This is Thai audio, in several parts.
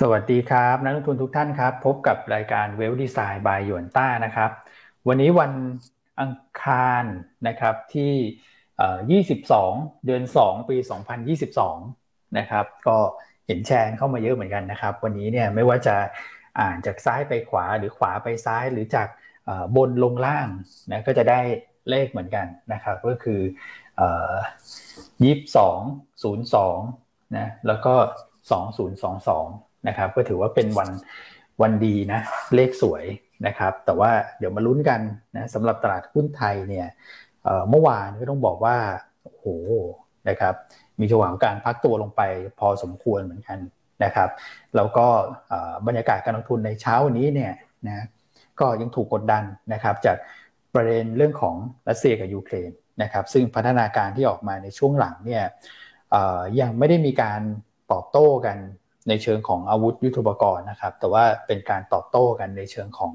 สวัสดีครับ นักลงทุนทุกท่านครับ พบกับรายการเวลดีไซน์บายหยวนต้านะครับ วันนี้วันอังคารนะครับที่ 22 เดือน 2 ปี 2022 นะครับ ก็เห็นแชร์เข้ามาเยอะเหมือนกันนะครับ วันนี้เนี่ยไม่ว่าจะอ่านจากซ้ายไปขวาหรือขวาไปซ้ายหรือจากบนลงล่างนะก็จะได้เลขเหมือนกันนะครับ ก็คือยี่สิบสองศูนย์สองนะแล้วก็สองศู นะครับก็ถือว่าเป็นวันวันดีนะเลขสวยนะครับ แต่ว่าเดี๋ยวมาลุ้นกันนะสำหรับตลาดหุ้นไทยเนี่ยเมื่อวานก็ต้องบอกว่าโอ้โหนะครับมีจังหวะการพักตัวลงไปพอสมควรเหมือนกันนะครับแล้วก็บรรยากาศการลงทุนในเช้าวันนี้เนี่ยนะก็ยังถูกกดดันนะครับจากประเด็นเรื่องของรัสเซียกับยูเครนนะครับซึ่งพัฒนาการที่ออกมาในช่วงหลังเนี่ยยังไม่ได้มีการตอบโต้กัน ในเชิงของอาวุธยุทโธปกรณ์นะครับ แต่ว่าเป็นการตอบโต้กันในเชิงของ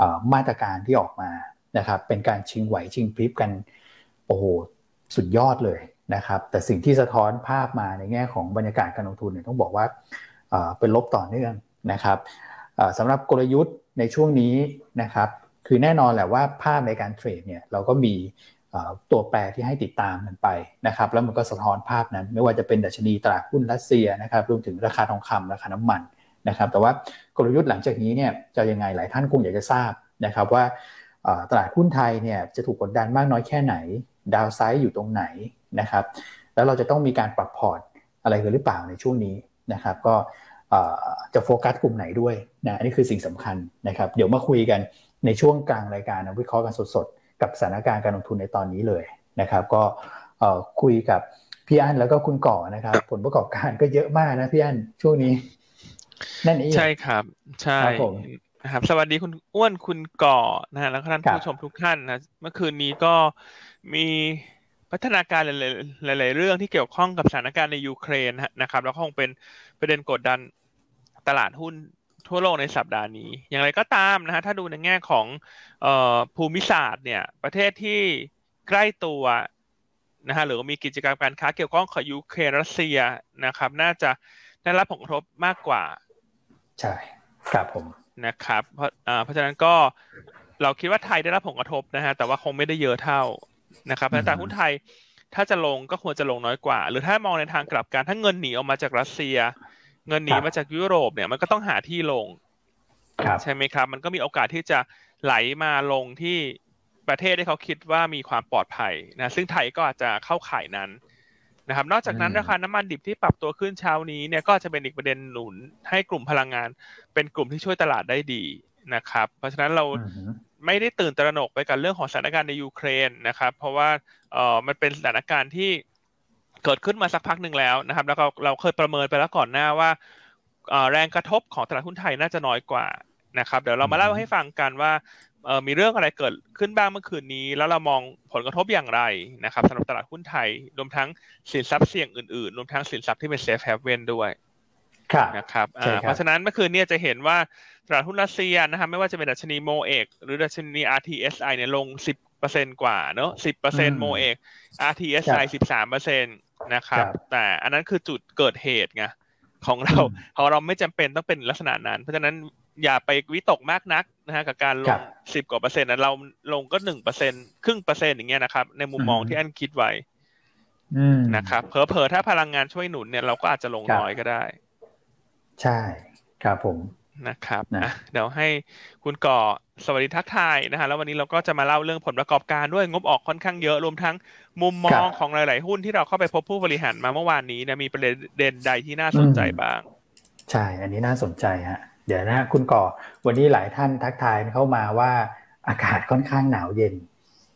อมาตรการที่ออกมานะครับ เป็นการชิงไหวชิงพริบกันโอ้โหสุดยอดเลยนะครับ แต่สิ่งที่สะท้อนภาพมาในแง่ของบรรยากาศการลงทุนเนี่ยต้องบอกว่าเป็นลบต่อเนื่องนะครับสำหรับกลยุทธ์ในช่วงนี้นะครับ คือแน่นอนแหละว่าภาพในการเทรดเนี่ยเราก็มี ตัวแปรที่ให้ติดตามกันไปนะครับแล้วมันก็สะท้อนภาพนั้น ไม่ว่าจะเป็นดัชนีตลาดหุ้นรัสเซียนะครับรวมถึงราคาทองคำราคาน้ำมันนะครับแต่ว่ากลยุทธ์หลังจากนี้เนี่ยจะยังไงหลายท่านคงอยากจะทราบนะครับว่าตลาดหุ้นไทยเนี่ยจะถูกกดดันมากน้อยแค่ไหน ดาวไซด์อยู่ตรงไหนนะครับแล้วเราจะต้องมีการปรับพอร์ตอะไรกันหรือเปล่าในช่วงนี้นะครับก็จะโฟกัสกลุ่มไหนด้วยนะอันนี้คือสิ่งสำคัญนะครับเดี๋ยวมาคุยกันในช่วงกลางรายการนะวิเคราะห์กันสด กับสถานการณ์การลงทุนในตอนนี้เลยนะครับ ก็คุยกับพี่อั้นแล้วก็คุณก่อนะครับ ผลประกอบการก็เยอะมากนะพี่อั้นช่วงนี้ นั่นเองใช่ครับ ใช่นะครับ สวัสดีคุณอ้วนคุณก่อนะฮะแล้วก็ท่านผู้ชมทุกท่านนะเมื่อคืนนี้ก็มีพัฒนาการหลายๆเรื่องที่เกี่ยวข้องกับสถานการณ์ในยูเครนนะครับ แล้วคงเป็นประเด็นกดดันตลาดหุ้น ทั่วโลกในสัปดาห์นี้ อย่างไรก็ตามนะฮะถ้าดูในแง่ของภูมิศาสตร์เนี่ยประเทศที่ใกล้ตัวนะฮะหรือมีกิจกรรมการค้าเกี่ยวข้องกับยูเครนรัสเซียนะครับ น่าจะได้รับผลกระทบมากกว่า ใช่ครับผมนะครับ เพราะเพราะฉะนั้นก็เราคิดว่าไทยได้รับผลกระทบนะฮะแต่ว่าคงไม่ได้เยอะเท่านะครับแต่หุ้นไทยถ้าจะลงก็ควรจะลงน้อยกว่า หรือถ้ามองในทางกลับกันถ้าเงินหนีออกมาจากรัสเซีย เงินหนีมาจากยุโรปเนี่ยมันก็ต้องหาที่ลงใช่ไหมครับ มันก็มีโอกาสที่จะไหลมาลงที่ประเทศที่เขาคิดว่ามีความปลอดภัยนะซึ่งไทยก็อาจจะเข้าข่ายนั้นนะครับ นอกจากนั้นราคาน้ำมันดิบที่ปรับตัวขึ้นเช้านี้เนี่ยก็จะเป็นอีกประเด็นหนุนให้กลุ่มพลังงาน เป็นกลุ่มที่ช่วยตลาดได้ดีนะครับ เพราะฉะนั้นเราไม่ได้ตื่นตระหนกไปกับเรื่องของสถานการณ์ในยูเครนนะครับ เพราะว่าเออมันเป็นสถานการณ์ที่ เกิดขึ้นมาสักพักหนึ่งแล้วนะครับ แล้วเราเราเคยประเมินไปแล้วก่อนหน้าว่าแรงกระทบของตลาดหุ้นไทยน่าจะน้อยกว่านะครับ เดี๋ยวเรามาเล่าให้ฟังกันว่ามีเรื่องอะไรเกิดขึ้นบ้างเมื่อคืนนี้ แล้วเรามองผลกระทบอย่างไรนะครับสำหรับตลาดหุ้นไทย รวมทั้งสินทรัพย์เสี่ยงอื่นๆ รวมทั้งสินทรัพย์ที่เป็น safe haven ด้วยนะครับเพราะฉะนั้นเมื่อคืนนี้จะเห็นว่าตลาดหุ้นรัสเซียนะครับไม่ว่าจะเป็นดัชนี MOEX หรือดัชนี RTSI เนี่ยลง 10%กว่าเนอะ10% MOEX RTSI 13% นะครับ แต่อันนั้นคือจุดเกิดเหตุไงของเราของเราไม่จำเป็นต้องเป็นลักษณะนั้น เพราะฉะนั้นอย่าไปวิตกมากนักนะฮะกับการลงสิบกว่าเปอร์เซ็นต์นะเราลงก็หนึ่งเปอร์เซ็นครึ่งเปอร์เซ็นต์อย่างเงี้ยนะครับ ในมุมมองที่อันคิดไว้นะครับเพอเพอถ้าพลังงานช่วยหนุนเนี่ยเราก็อาจจะลงน้อยก็ได้ ใช่ครับผม นะครับนะเดี๋ยวให้คุณก่อสวัสดีทักทายนะฮะแล้ววันนี้เราก็จะมาเล่าเรื่องผลประกอบการด้วยงบออกค่อนข้างเยอะรวมทั้งมุมมองของหลาย ๆ หุ้นที่เราเข้าไปพบผู้บริหารมาเมื่อวานนี้นะมีประเด็นใดที่น่าสนใจบ้าง ใช่ อันนี้น่าสนใจฮะเดี๋ยวนะคุณก่อวันนี้หลายท่านทักทายเข้ามาว่าอากาศค่อนข้างหนาวเย็น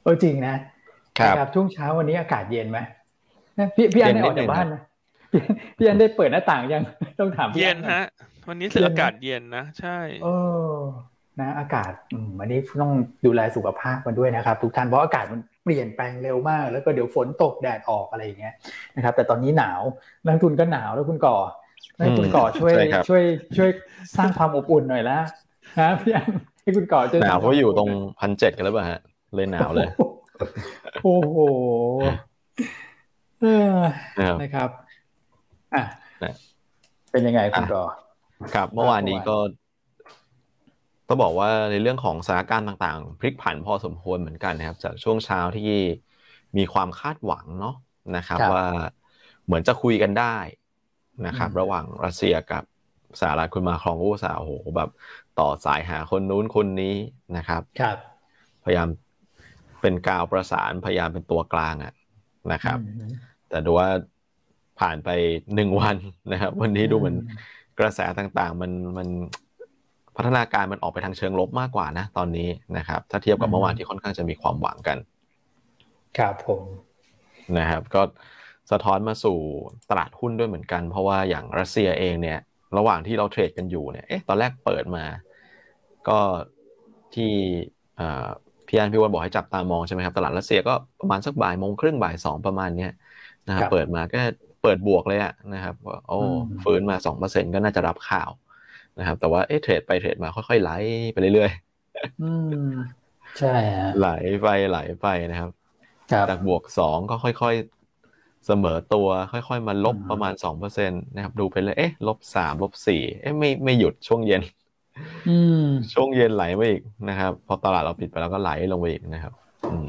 เออจริงนะครับช่วงเช้าวันนี้อากาศเย็นไหมพี่พี่อันได้ออกจากบ้านไหมพี่อันได้เปิดหน้าต่างยังต้องถามพี่เย็นฮะ วันนี้สึกอากาศเย็นนะ ใช่เออนะ อากาศวันนี้ต้องดูแลสุขภาพกันด้วยนะครับ ทุกท่านเพราะอากาศมันเปลี่ยนแปลงเร็วมาก แล้วก็เดี๋ยวฝนตกแดดออกอะไรอย่างเงี้ยนะครับ แต่ตอนนี้หนาวนักทุนก็หนาวแล้วคุณก่อให้คุณก่อช่วยช่วย ช่วยสร้างความอบอุ่นหน่อยละนะพี่อันให้คุณก่อหนาวเพราะอยู่ตรงพันเจ็ดกันแล้วป่ะฮะเลยหนาวเลยโอ้โหนะครับอะเป็นยังไงคุณก่อ ครับ เมื่อวานนี้ก็ต้องบอกว่าในเรื่องของสถานการณ์ต่างๆ พลิกผันพอสมควรเหมือนกันนะครับ จากช่วงเช้าที่มีความคาดหวังเนาะนะครับ ว่าเหมือนจะคุยกันได้นะครับ ระหว่างรัสเซียกับสหรัฐคุณมาครองอุตสาห์โอ้โหแบบต่อสายหาคนนู้นคนนี้นะครับครับ พยายามเป็นกาวประสานพยายามเป็นตัวกลางอะนะครับ แต่ดูว่าผ่านไปหนึ่งวันนะครับ วันนี้ดูเหมือน กระแสต่างๆ มันมันพัฒนาการมันออกไปทางเชิงลบมากกว่านะ ตอนนี้นะครับ ถ้าเทียบกับเมื่อวานที่ค่อนข้างจะมีความหวังกัน ครับผมนะครับ ก็สะท้อนมาสู่ตลาดหุ้นด้วยเหมือนกัน เพราะว่าอย่างรัสเซียเองเนี่ย ระหว่างที่เราเทรดกันอยู่เนี่ยเอ๊ะตอนแรกเปิดมา ก็ที่พี่อันพี่วันบอกให้จับตามองใช่ไหมครับตลาดรัสเซียก็ประมาณสักบ่ายโมงครึ่งบ่ายสองประมาณเนี้ยนะครับเปิดมาก็ เปิดบวกเลยอะนะครับว่าโอ้ฟื้นมาสองเปอร์เซ็นก็น่าจะรับข่าวนะครับ แต่ว่าเอ๊ะเทรดไปเทรดมาค่อยๆไหลไปเรื่อยๆอืมใช่ฮะไหลไปไหลไปนะครับจากบวกสองก็ค่อยๆเสมอตัว ค่อยๆมาลบประมาณสองเปอร์เซ็นตนะครับ ดูไปเลยเอ๊ะลบสามลบสี่เอ๊ะไม่ไม่หยุดช่วงเย็นช่วงเย็นไหลมาอีกนะครับ พอตลาดเราปิดไปแล้วก็ไหลลงไปอีกนะครับ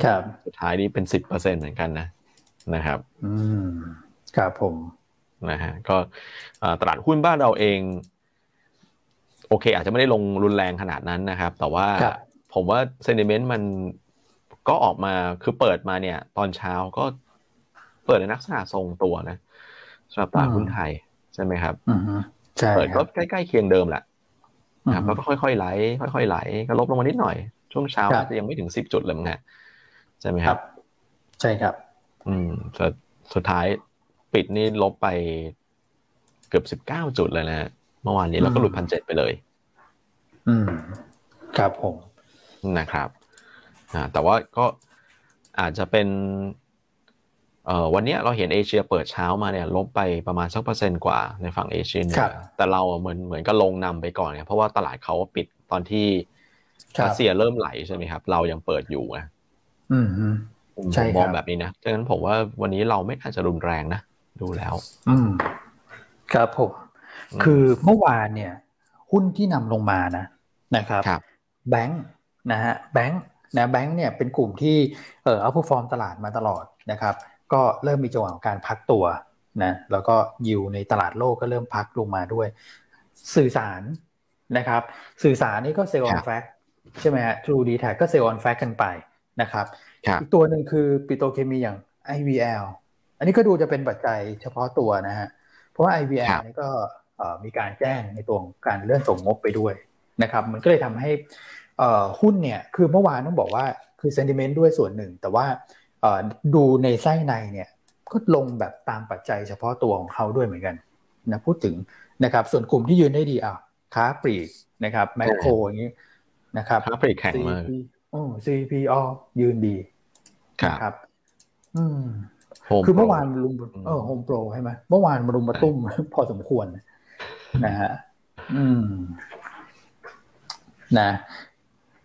ครับสุดท้ายนี้เป็นสิบเปอร์เซ็นเหมือนกันนะนะครับ อืม ครับผมนะฮะก็ตลาดหุ้นบ้านเราเอง โอเค อาจจะไม่ได้ลงรุนแรงขนาดนั้นนะครับ แต่ว่าผมว่าเซนิเมนต์มันก็ออกมาคือเปิดมาเนี่ย ตอนเช้าก็เปิดในลักษณะทรงตัวนะสำหรับตลาดหุ้นไทย ใช่ไหมครับใช่เปิดก็ใกล้ๆเคียงเดิมแหละครับแล้วก็ค่อยๆไหล ค่อยๆไหล ก็ลบลงมานิดหน่อย ช่วงเช้าอาจจะยังไม่ถึงสิบจุดเลยมั้งฮะใช่ไหมครับ ใช่ครับ อืมแต่สุดท้าย ปิดนี่ลบไปเกือบสิบเก้าจุดเลยนะเมื่อวานนี้เราก็หลุดพันเจ็ดไปเลย อืม ครับผมนะครับ อ่า แต่ว่าก็อาจจะเป็น เอ่อวันนี้เราเห็นเอเชียเปิดเช้ามาเนี่ย ลบไปประมาณสักเปอร์เซ็นต์กว่าในฝั่งเอเชียเนี่ยแต่เราเหมือนเหมือนก็ลงนำไปก่อนเนี่ยเพราะว่าตลาดเขาปิดตอนที่รัสเซียเริ่มไหลใช่ไหมครับ เรายังเปิดอยู่อะอืมผมมองแบบนี้นะดังนั้นผมว่าวันนี้เราไม่น่าจะรุนแรงนะ ดูแล้ว อืมครับผมคือเมื่อวานเนี่ย หุ้นที่นำลงมานะนะครับแบงค์นะฮะแบงค์นะแบงค์เนี่ยเป็นกลุ่มที่เออ outperform ตลาดมาตลอดนะครับ ก็เริ่มมีจังหวะการพักตัวนะแล้วก็ยิวในตลาดโลกก็เริ่มพักลงมาด้วย สื่อสารนะครับ สื่อสารนี่ก็ sell on fact ใช่ไหมฮะ True d t a c ก็ sell on fact กันไปนะครับอีกตัวหนึ่งคือปิโตเคมีอย่าง IVL อันนี้ก็ดูจะเป็นปัจจัยเฉพาะตัวนะฮะ เพราะว่า IVL นี่ก็มีการแจ้งในตัวการเลื่อนส่งงบไปด้วยนะครับ มันก็เลยทำให้หุ้นเนี่ยคือเมื่อวานต้องบอกว่าคือเซนติเมนต์ด้วยส่วนหนึ่ง แต่ว่าดูในไส้ในเนี่ยก็ลงแบบตามปัจจัยเฉพาะตัวของเขาด้วยเหมือนกันนะพูดถึงนะครับ ส่วนกลุ่มที่ยืนได้ดีอะค้าปลีกนะครับแมคโครอย่างนี้นะครับค้าปลีกแข็งมากโอ้ CPO ยืนดีครับ อืม คือเมื่อวานรุมเออโฮมโปรใช่ไหมเมื่อวานมารุมมาตุ้มพอสมควร นะฮะอืม นะ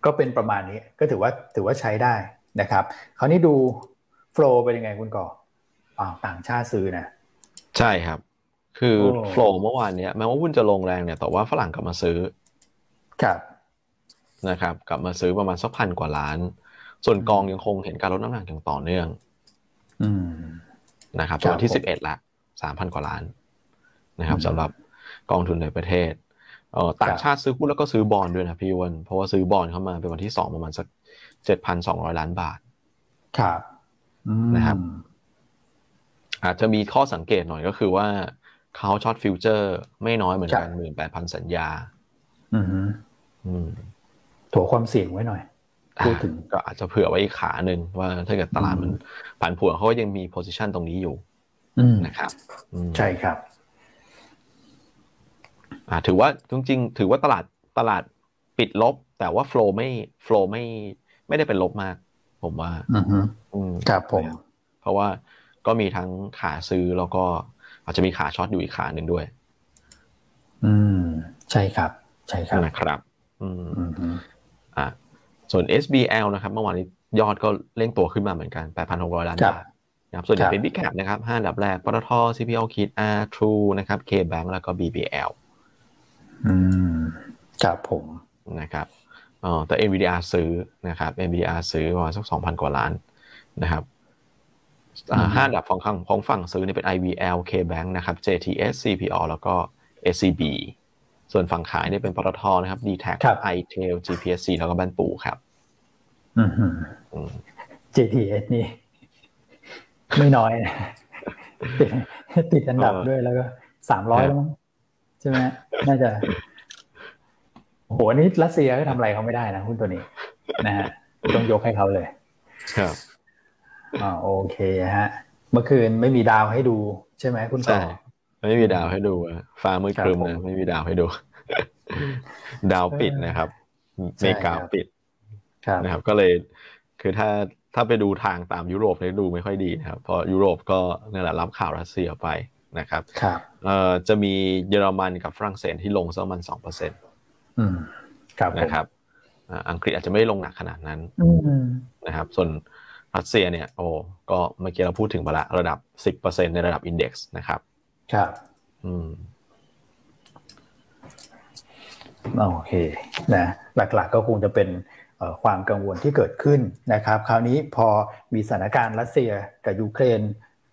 ก็เป็นประมาณนี้ ก็ถือว่าถือว่าใช้ได้นะครับคราวนี้ดูโฟล์เป็นยังไงคุณก่ออ่าต่างชาติซื้อนะ ใช่ครับ คือโฟล์เมื่อวานเนี้ยแม้ว่าหุ้นจะลงแรงเนี่ยแต่ว่าฝรั่งกลับมาซื้อ ครับนะครับ กลับมาซื้อประมาณสักพันกว่าล้าน ส่วนกองยังคงเห็นการลดน้ำหนักอย่างต่อเนื่องอืม นะครับตอนที่สิบเอ็ดละสามพันกว่าล้านนะครับสำหรับกองทุนในประเทศเออต่างชาติซื้อหุ้นแล้วก็ซื้อบอลด้วยนะพี่วันเพราะว่าซื้อบอลเข้ามาเป็นวันที่สองประมาณสักเจ็ดพันสองร้อยล้านบาทครับนะครับอาจจะมีข้อสังเกตหน่อยก็คือว่าเขา short futures ไม่น้อยเหมือนกันหมื่นแปดพันสัญญา อืมอืมถัวความเสี่ยงไว้หน่อย พูดถึงก็อาจจะเผื่อไว้อีกขาหนึ่งว่าถ้าเกิดตลาดมันผันผวนเขาก็ยังมี position ตรงนี้อยู่นะครับใช่ครับอ่าถือว่าจริงๆถือว่าตลาดตลาดปิดลบ แต่ว่า flow ไม่โฟล์ไม่ไม่ได้เป็นลบมาก ผมว่าอืมครับผม เพราะว่าก็มีทั้งขาซื้อแล้วก็อาจจะมีขาช็อตอยู่อีกขาหนึ่งด้วย อืม ใช่ครับ ใช่ครับนะครับ อืมอ่า ส่วน SBL นะครับเมื่อวานนี้ยอดก็เร่งตัวขึ้นมาเหมือนกัน 8,600 ล้านบาทนะครับส่วนใหญ่เป็นบิ๊กแคปนะครับ5อันดับแรกปตท CPO คิด R True นะครับ KBank แล้วก็ BBL อืมครับผมนะครับอ๋อแต่ NVDR ซื้อนะครับ NVDR ซื้อประมาณสักสองพันกว่าล้านนะครับห้าดับของข้างของฝั่งซื้อนี่เป็น IVL KBank นะครับ JTS CPO แล้วก็ SCB ส่วนฝั่งขายนี่เป็นปตทนะครับ d t a c iTel GPSC แล้วก็บ้านปู่ครับอืม JTS นี่ ไม่น้อยนะติดอันดับด้วยแล้วก็สามร้อยแล้วมั้งใช่ไหมน่าจะโหนี่รัสเซียก็ทำอะไรเขาไม่ได้นะหุ้นตัวนี้ นะฮะต้องยกให้เขาเลย ครับอ่าโอเคฮะ เมื่อคืนไม่มีดาวให้ดูใช่ไหมคุณต่อ ไม่มีดาวให้ดูฟ้ามืดครึมนะไม่มีดาวให้ดู ดาวปิดนะครับเมกาปิดนะครับ ก็เลย คือถ้าถ้าไปดูทางตามยุโรปเนี่ยดูไม่ค่อยดีนะครับ เพราะยุโรปก็นี่แหละรับข่าวรัสเซียไปนะครับครับเอ่อจะมีเยอรมันกับฝรั่งเศสที่ลงสักมันสองเปอร์เซ็นต์ครับนะครับอังกฤษอาจจะไม่ลงหนักขนาดนั้นนะครับ ส่วนรัสเซียเนี่ย โอ้ก็เมื่อกี้เราพูดถึงไปละระดับสิบเปอร์เซ็นในระดับ index นะครับ ครับ อืมโอเคนะหลักๆก็คงจะเป็นความกังวลที่เกิดขึ้นนะครับ คราวนี้พอมีสถานการณ์รัสเซียกับยูเครน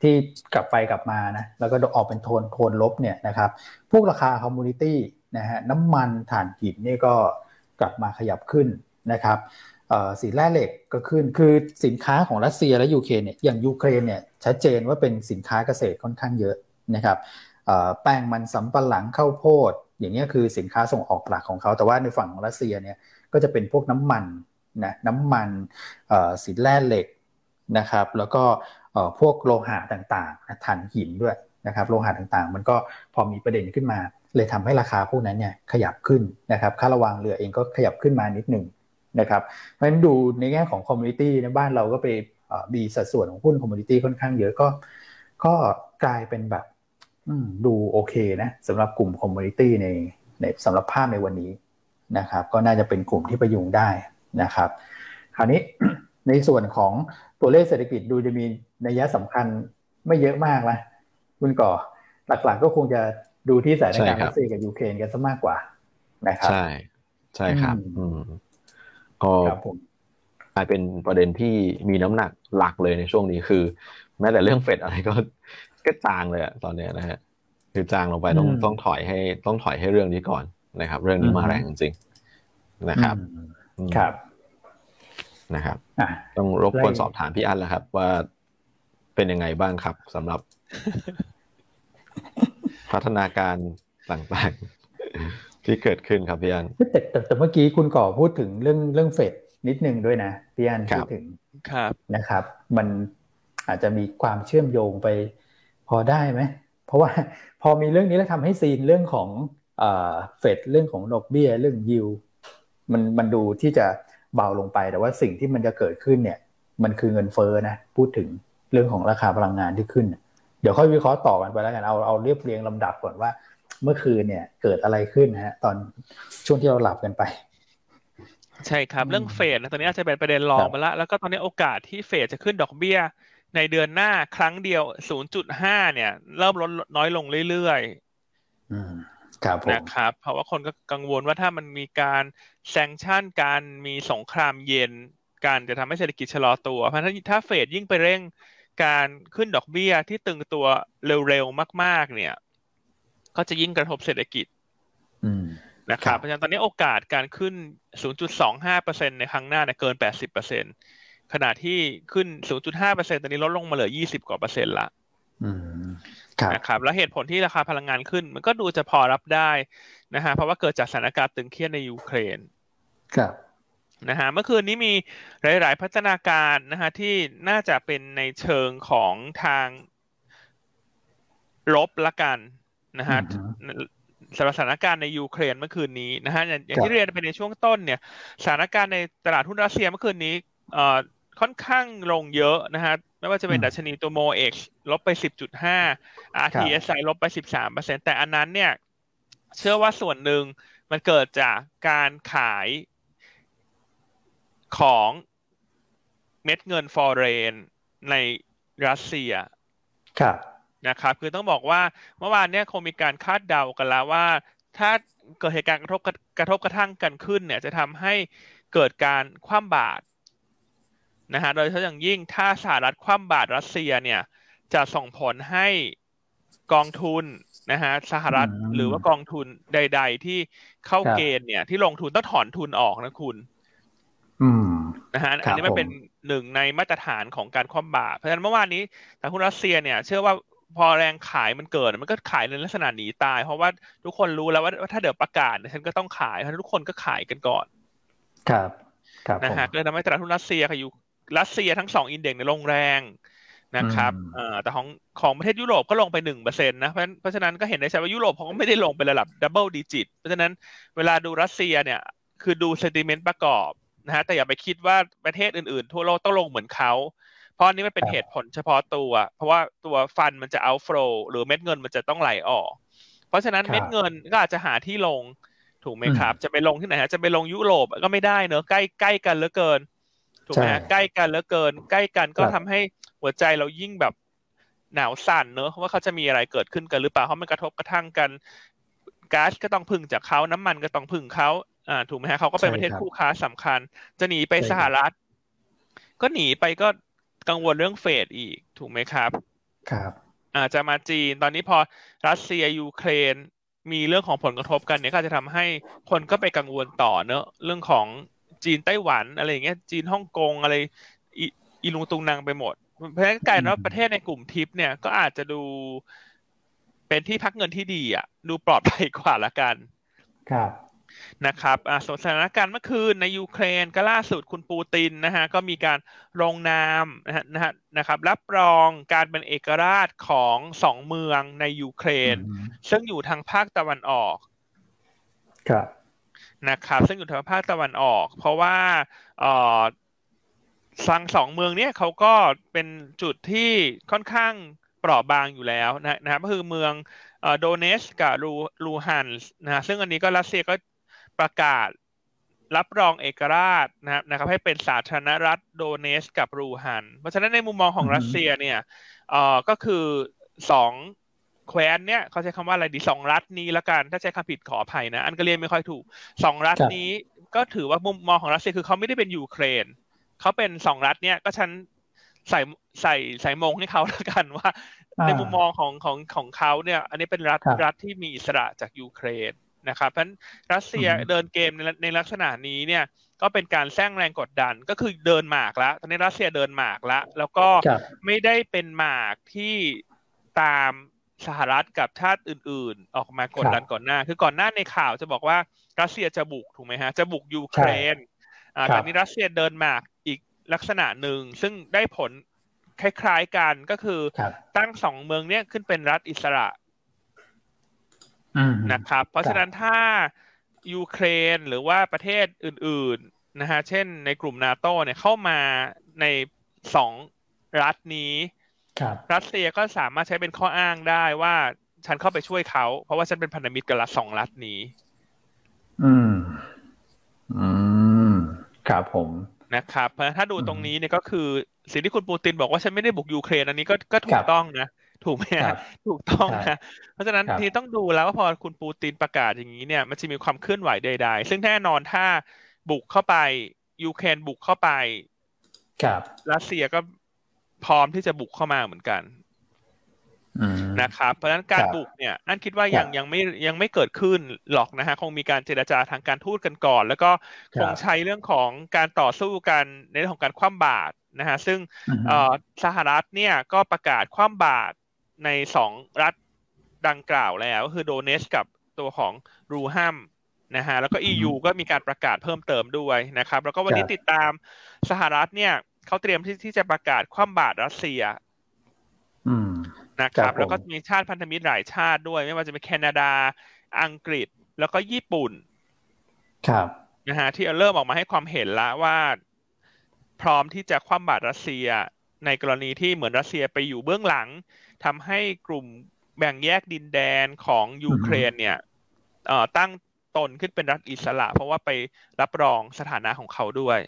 ที่กลับไปกลับมานะแล้วก็ออกเป็นโทนโทนลบเนี่ยนะครับ พวกราคา commodity นะฮะน้ำมันถ่านหินนี่ก็กลับมาขยับขึ้นนะครับสินแร่เหล็กก็ขึ้นคือสินค้าของรัสเซียและยูเครนเนี่ยอย่างยูเครนเนี่ยชัดเจนว่าเป็นสินค้าเกษตรค่อนข้างเยอะ นะครับแป้งมันสำปะหลังข้าวโพด อย่างนี้คือสินค้าส่งออกหลักของเขา แต่ว่าในฝั่งรัสเซียเนี่ยก็จะเป็นพวกน้ำมันนะน้ำมันสินแร่เหล็กนะครับแล้วก็พวกโลหะต่างๆถ่านหินด้วยนะครับโลหะต่างๆ มันก็พอมีประเด็นขึ้นมา เลยทำให้ราคาพวกนั้นเนี่ยขยับขึ้นนะครับค่าระวังเรือเองก็ขยับขึ้นมานิดหนึ่งนะครับเพราะฉะนั้นดูในแง่ของ commodity ในบ้านเราก็ไปมีสัดส่วนของหุ้น commodity ค่อนข้างเยอะก็ก็กลายเป็นแบบ ดูโอเคนะสำหรับกลุ่มคอมมูนิตี้ในในสำหรับภาพในวันนี้นะครับ ก็น่าจะเป็นกลุ่มที่ประยุงได้นะครับ คราวนี้ในส่วนของตัวเลขเศรษฐกิจดูจะมีนัยสำคัญไม่เยอะมากนะคุณก่อหลักๆก็คงจะดูที่สถานการณ์รัสเซียกับยูเครนกันซะมากกว่านะครับ ใช่ใช่ครับอืมก็กลายเป็นประเด็นที่มีน้ำหนักหลักเลยในช่วงนี้คือ แม้แต่เรื่องเฟดอะไรก็ ก็จางเลยอะตอนเนี้ยนะฮะคือจางลงไปต้องต้องถอยให้ต้องถอยให้เรื่องนี้ก่อนนะครับ เรื่องนี้มาแรงจริงๆนะครับครับนะครับต้องรบกวนสอบถามพี่อันแล้วครับ ว่าเป็นยังไงบ้างครับสำหรับ พัฒนาการต่างๆ ที่เกิดขึ้นครับพี่อันแต่แต่เมื่อกี้คุณก่อพูดถึงเรื่องเรื่องเฟดนิดนึงด้วยนะพี่อันพูดถึงครับนะครับ มันอาจจะมีความเชื่อมโยงไป พอได้ไหม เพราะว่าพอมีเรื่องนี้แล้วทำให้ซีนเรื่องของเฟดเรื่องของดอกเบี้ยเรื่องยิวมันมันดูที่จะเบาลงไปแต่ว่าสิ่งที่มันจะเกิดขึ้นเนี่ย มันคือเงินเฟ้อนะพูดถึงเรื่องของราคาพลังงานที่ขึ้น เดี๋ยวค่อยวิเคราะห์ต่อกันไปแล้วกันเอาเอาเรียบเรียงลำดับก่อนว่า เมื่อคืนเนี่ยเกิดอะไรขึ้นฮะ ตอนช่วงที่เราหลับกันไป ใช่ครับเรื่องเฟดนะตอนนี้อาจจะเป็นประเด็นรองมาแล้วแล้วก็ตอนนี้โอกาสที่เฟดจะขึ้นดอกเบี้ย ในเดือนหน้าครั้งเดียว 0.5 เนี่ย เริ่มลดน้อยลงเรื่อยๆนะครับ เพราะว่าคนก็กังวลว่าถ้ามันมีการแซงชั่นการมีสงครามเย็น การจะทำให้เศรษฐกิจชะลอตัว เพราะถ้าถ้าเฟดยิ่งไปเร่งการขึ้นดอกเบี้ยที่ตึงตัวเร็วๆมากๆ เนี่ย ก็จะยิ่งกระทบเศรษฐกิจนะครับเพราะฉะนั้นตอนนี้โอกาสการขึ้น 0.25%ในครั้งหน้าเนี่ยเกิน 80% ขณะที่ขึ้น 0.5%ตอนนี้ลดลงมาเหลือ 20 กว่าเปอร์เซ็นต์ละนะครับแล้วเหตุผลที่ราคาพลังงานขึ้น มันก็ดูจะพอรับได้นะฮะเพราะว่าเกิดจากสถานการณ์ตึงเครียดในยูเครนครับนะฮะเมื่อคืนนี้มีหลาย ๆ พัฒนาการนะฮะที่น่าจะเป็นในเชิงของทางลบละกันนะฮะสถานการณ์ในยูเครนเมื่อคืนนี้นะฮะอย่างที่เรียนไปในช่วงต้นเนี่ย สถานการณ์ในตลาดหุ้นรัสเซียเมื่อคืนนี้เอ่อ ค่อนข้างลงเยอะนะฮะไม่ว่าจะเป็นดัชนีตัวโมเอ็กลบไป 10.5 RTSI ลบไป 13%แต่อันนั้นเนี่ย เชื่อว่าส่วนหนึ่งมันเกิดจากการขายของเม็ดเงินฟอร์เรนในรัสเซียครับนะครับคือต้องบอกว่าเมื่อวานเนี่ยคงมีการคาดเดากันแล้วว่า ถ้าเกิดเหตุการณ์กระทบกระทบกระทั่งกันขึ้นเนี่ย จะทำให้เกิดการคว่ำบาตร นะฮะโดยเฉพาะอย่างยิ่งถ้าสหรัฐคว่ำบาตรรัสเซียเนี่ย จะส่งผลให้กองทุนนะฮะสหรัฐหรือว่ากองทุนใด ๆ ที่เข้าเกณฑ์เนี่ย ที่ลงทุนต้องถอนทุนออกนะคุณอืมนะฮะอันนี้มันเป็นหนึ่งในมาตรฐานของการคว่ำบาตรเพราะฉะนั้นเมื่อวานนี้แต่คุณรัสเซียเนี่ย เชื่อว่าพอแรงขายมันเกิดมันก็ขายในลักษณะหนีตาย เพราะว่าทุกคนรู้แล้วว่าถ้าเดี๋ยวประกาศฉันก็ต้องขายเพราะทุกคนก็ขายกันก่อน ครับ ครับนะฮะก็เลยทำให้ตลาดหุ้นรัสเซียกับอยู่ รัสเซียทั้งสองอินเด็กซ์ในลงแรงนะครับแต่ของของประเทศยุโรปก็ลงไปหนึ่งเปอร์เซ็นต์นะเพราะเพราะฉะนั้นก็เห็นได้ชัดว่ายุโรปเขาก็ไม่ได้ลงไประดับ double digit เพราะฉะนั้นเวลาดูรัสเซียเนี่ย คือดู sentiment ประกอบนะฮะ แต่อย่าไปคิดว่าประเทศอื่นๆ ทั่วโลกต้องลงเหมือนเขา เพราะนี้มันเป็นเหตุผลเฉพาะตัว เพราะว่าตัว fund มันจะเอา flow หรือเม็ดเงินมันจะต้องไหลออก เพราะฉะนั้นเม็ดเงินก็อาจจะหาที่ลงถูกไหมครับ จะไปลงที่ไหนฮะ จะไปลงยุโรปก็ไม่ได้เนอะใกล้ใกล้กันเหลือเกิน ถูกไหมฮะใกล้กันเหลือเกิน ใกล้กันก็ทำให้หัวใจเรายิ่งแบบหนาวสั่นเนอะว่าเขาจะมีอะไรเกิดขึ้นกันหรือเปล่าเพราะมันกระทบกระทั่งกันก๊าซก็ต้องพึ่งจากเขาน้ำมันก็ต้องพึ่งเขาอ่าถูกไหมฮะเขาก็เป็นประเทศคู่ค้าสำคัญ จะหนีไปสหรัฐ ก็หนีไปก็กังวลเรื่องเฟดอีกถูกไหมครับ ครับ อาจจะมาจีนตอนนี้พอรัสเซียยูเครนมีเรื่องของผลกระทบกันเนี่ยก็จะทำให้คนก็ไปกังวลต่อเนอะเรื่องของ จีนไต้หวันอะไรอย่างเงี้ยจีนฮ่องกงอะไรอีลุงตุงนางไปหมด เพราะฉะนั้นกลายเป็นว่าประเทศในกลุ่มทิปเนี่ยก็อาจจะดูเป็นที่พักเงินที่ดีอะ ดูปลอดภัยกว่าละกัน ครับนะครับส่วนสถานการณ์เมื่อคืนในยูเครนก็ล่าสุดคุณปูตินนะฮะก็มีการลงนามนะฮะนะฮะนะครับ รับรองการเป็นเอกราชของสองเมืองในยูเครน ซึ่งอยู่ทางภาคตะวันออก ครับ นะครับซึ่งอยู่ทางภาคตะวันออก เพราะว่าเอ่อสังสองเมืองเนี้ยเขาก็เป็นจุดที่ค่อนข้างเปราะบางอยู่แล้วนะนะครับก็คือเมืองโดเนสกับลูลูฮันส์นะซึ่งอันนี้ก็รัสเซียก็ประกาศรับรองเอกราชนะครับนะครับให้เป็นสาธารณรัฐโดเนสกับรูฮัน เพราะฉะนั้นในมุมมองของรัสเซียเนี่ยเอ่อก็คือสอง แคว้นเนี่ยเขาใช้คำว่าอะไรดีสองรัฐนี้ละกัน ถ้าใช้คำผิดขออภัยนะ อันก็เรียนไม่ค่อยถูกสองรัฐนี้ก็ถือว่ามุมมองของรัสเซียคือเขาไม่ได้เป็นยูเครนเขาเป็นสองรัฐเนี่ยก็ฉันใส่ใส่ใส่มงให้เขาแล้วกันว่า ในมุมมองของของของเขาเนี่ย อันนี้เป็นรัฐรัฐที่มีอิสระจากยูเครนนะครับเพราะรัสเซียเดินเกมในในลักษณะนี้เนี่ยก็เป็นการแซงแรงกดดันก็คือเดินหมากแล้วตอนนี้รัสเซียเดินหมากแล้วแล้วก็ไม่ได้เป็นหมากที่ตาม สหรัฐกับชาติอื่น ๆ ออกมากดดันก่อนหน้า คือก่อนหน้าในข่าวจะบอกว่ารัสเซียจะบุกถูกไหมฮะ จะบุกยูเครนอ่าตอนนี้รัสเซียเดินหมากอีกลักษณะหนึ่งซึ่งได้ผลคล้าย ๆกันก็คือตั้งสองเมืองเนี้ยขึ้นเป็นรัฐอิสระนะครับ เพราะฉะนั้นถ้ายูเครนหรือว่าประเทศอื่น ๆนะฮะเช่นในกลุ่มนาโตเนี่ยเข้ามาในสองรัฐนี้ รัสเซียก็สามารถใช้เป็นข้ออ้างได้ว่าฉันเข้าไปช่วยเขา เพราะว่าฉันเป็นพันธมิตรกับรัฐสองรัฐนี้ อืม อืม ครับผม นะครับ เพราะถ้าดูตรงนี้เนี่ยก็คือ สิ่งที่คุณปูตินบอกว่าฉันไม่ได้บุกยูเครนอันนี้ก็ก็ถูกต้องนะ ถูกไหมถูกต้องนะ เพราะฉะนั้นทีต้องดูแล้วว่าพอคุณปูตินประกาศอย่างนี้เนี่ย มันจะมีความเคลื่อนไหวใด ๆ ซึ่งแน่นอนถ้าบุกเข้าไปยูเครนบุกเข้าไปรัสเซียก็ พร้อมที่จะบุกเข้ามาเหมือนกันนะครับ เพราะฉะนั้นการบุกเนี่ยนั่นคิดว่ายังยังไม่ยังไม่เกิดขึ้นหรอกนะฮะคงมีการเจรจาทางการทูตกันก่อน แล้วก็คงใช้เรื่องของการต่อสู้กันในเรื่องของการคว่ำบาตรนะฮะซึ่งสหรัฐเนี่ยก็ประกาศคว่ำบาตรในสองรัฐดังกล่าวแล้วก็คือโดเนสกับตัวของรูฮัมนะฮะแล้วก็ EU ก็มีการประกาศเพิ่มเติมด้วยนะครับ แล้วก็วันนี้ติดตามสหรัฐเนี่ย เขาเตรียมที่ที่จะประกาศคว่ำบาตรรัสเซียนะครับ แล้วก็มีชาติพันธมิตรหลายชาติด้วย ไม่ว่าจะเป็นแคนาดา อังกฤษแล้วก็ญี่ปุ่น ครับนะฮะที่เริ่มออกมาให้ความเห็นแล้วว่า พร้อมที่จะคว่ำบาตรรัสเซีย ในกรณีที่เหมือนรัสเซียไปอยู่เบื้องหลังทำให้กลุ่มแบ่งแยกดินแดนของยูเครนเนี่ยตั้งตนขึ้นเป็นรัฐอิสระ เพราะว่าไปรับรองสถานะของเขาด้วย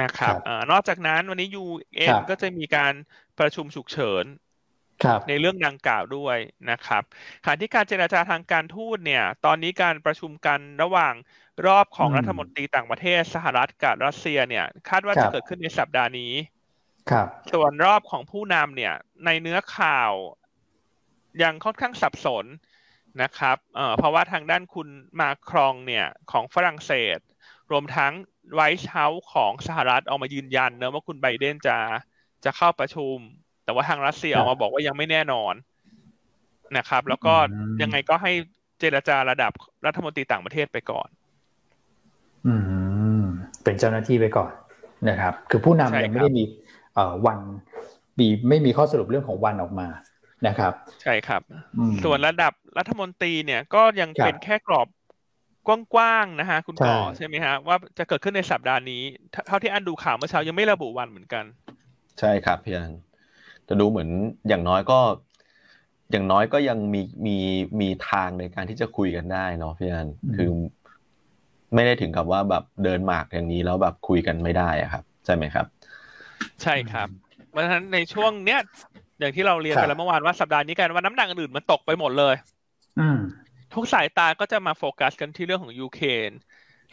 นะครับอนอกจากนั้นวันนี้ยูเอ็นก็จะมีการประชุมฉุกเฉินในเรื่องดังกล่าวด้วยนะครับขณะที่การเจราจาทางการทูตเนี่ย ตอนนี้การประชุมกันระหว่างรอบของรัฐมนตรีต่างประเทศสหรัฐกับรัสเซียเนี่ย คาดว่าจะเกิดขึ้นในสัปดาห์นี้ครับส่วนรอบของผู้นำเนี่ย ในเนื้อข่าวยังค่อนข้างสับสนนะครับเอ่อเพราะว่าทางด้านคุณมาครองเนี่ยของฝรั่งเศส รวมทั้ง ไวท์เฮาส์ของสหรัฐออกมายืนยันเนะว่าคุณไบเดนจะจะเข้าประชุม แต่ว่าทางรัสเซียออกมาบอกว่ายังไม่แน่นอนนะครับ แล้วก็ยังไงก็ให้เจรจาระดับรัฐมนตรีต่างประเทศไปก่อน อืม เป็นเจ้าหน้าที่ไปก่อนนะครับ คือผู้นำยังไม่ได้มีเอ่อวันมีไม่มีข้อสรุปเรื่องของวันออกมานะครับ ใช่ครับอืมส่วนระดับรัฐมนตรีเนี่ยก็ยังครับเป็นแค่กรอบ กว้างๆนะฮะ คุณใช่ก่อใช่ไหมฮะ ว่าจะเกิดขึ้นในสัปดาห์นี้เท่าเท่าที่อันดูข่าวเมื่อเช้ายังไม่ระบุวันเหมือนกัน ใช่ครับพี่อันจะดูเหมือนอย่างน้อยก็ อย่างน้อยก็ยังมีมีมีทางในการที่จะคุยกันได้เนาะพี่อันอืมคือ ไม่ได้ถึงกับว่าแบบเดินหมากอย่างนี้แล้วแบบคุยกันไม่ได้อะครับ ใช่ไหมครับ ใช่ครับเพราะฉะนั้นในช่วงเนี้ยอย่างที่เราเรียนครับแล้วเมื่อวานว่าสัปดาห์นี้กันว่าน้ำหนักอื่นๆมันตกไปหมดเลย อืม ทุกสายตาก็จะมาโฟกัสกันที่เรื่องของยูเครน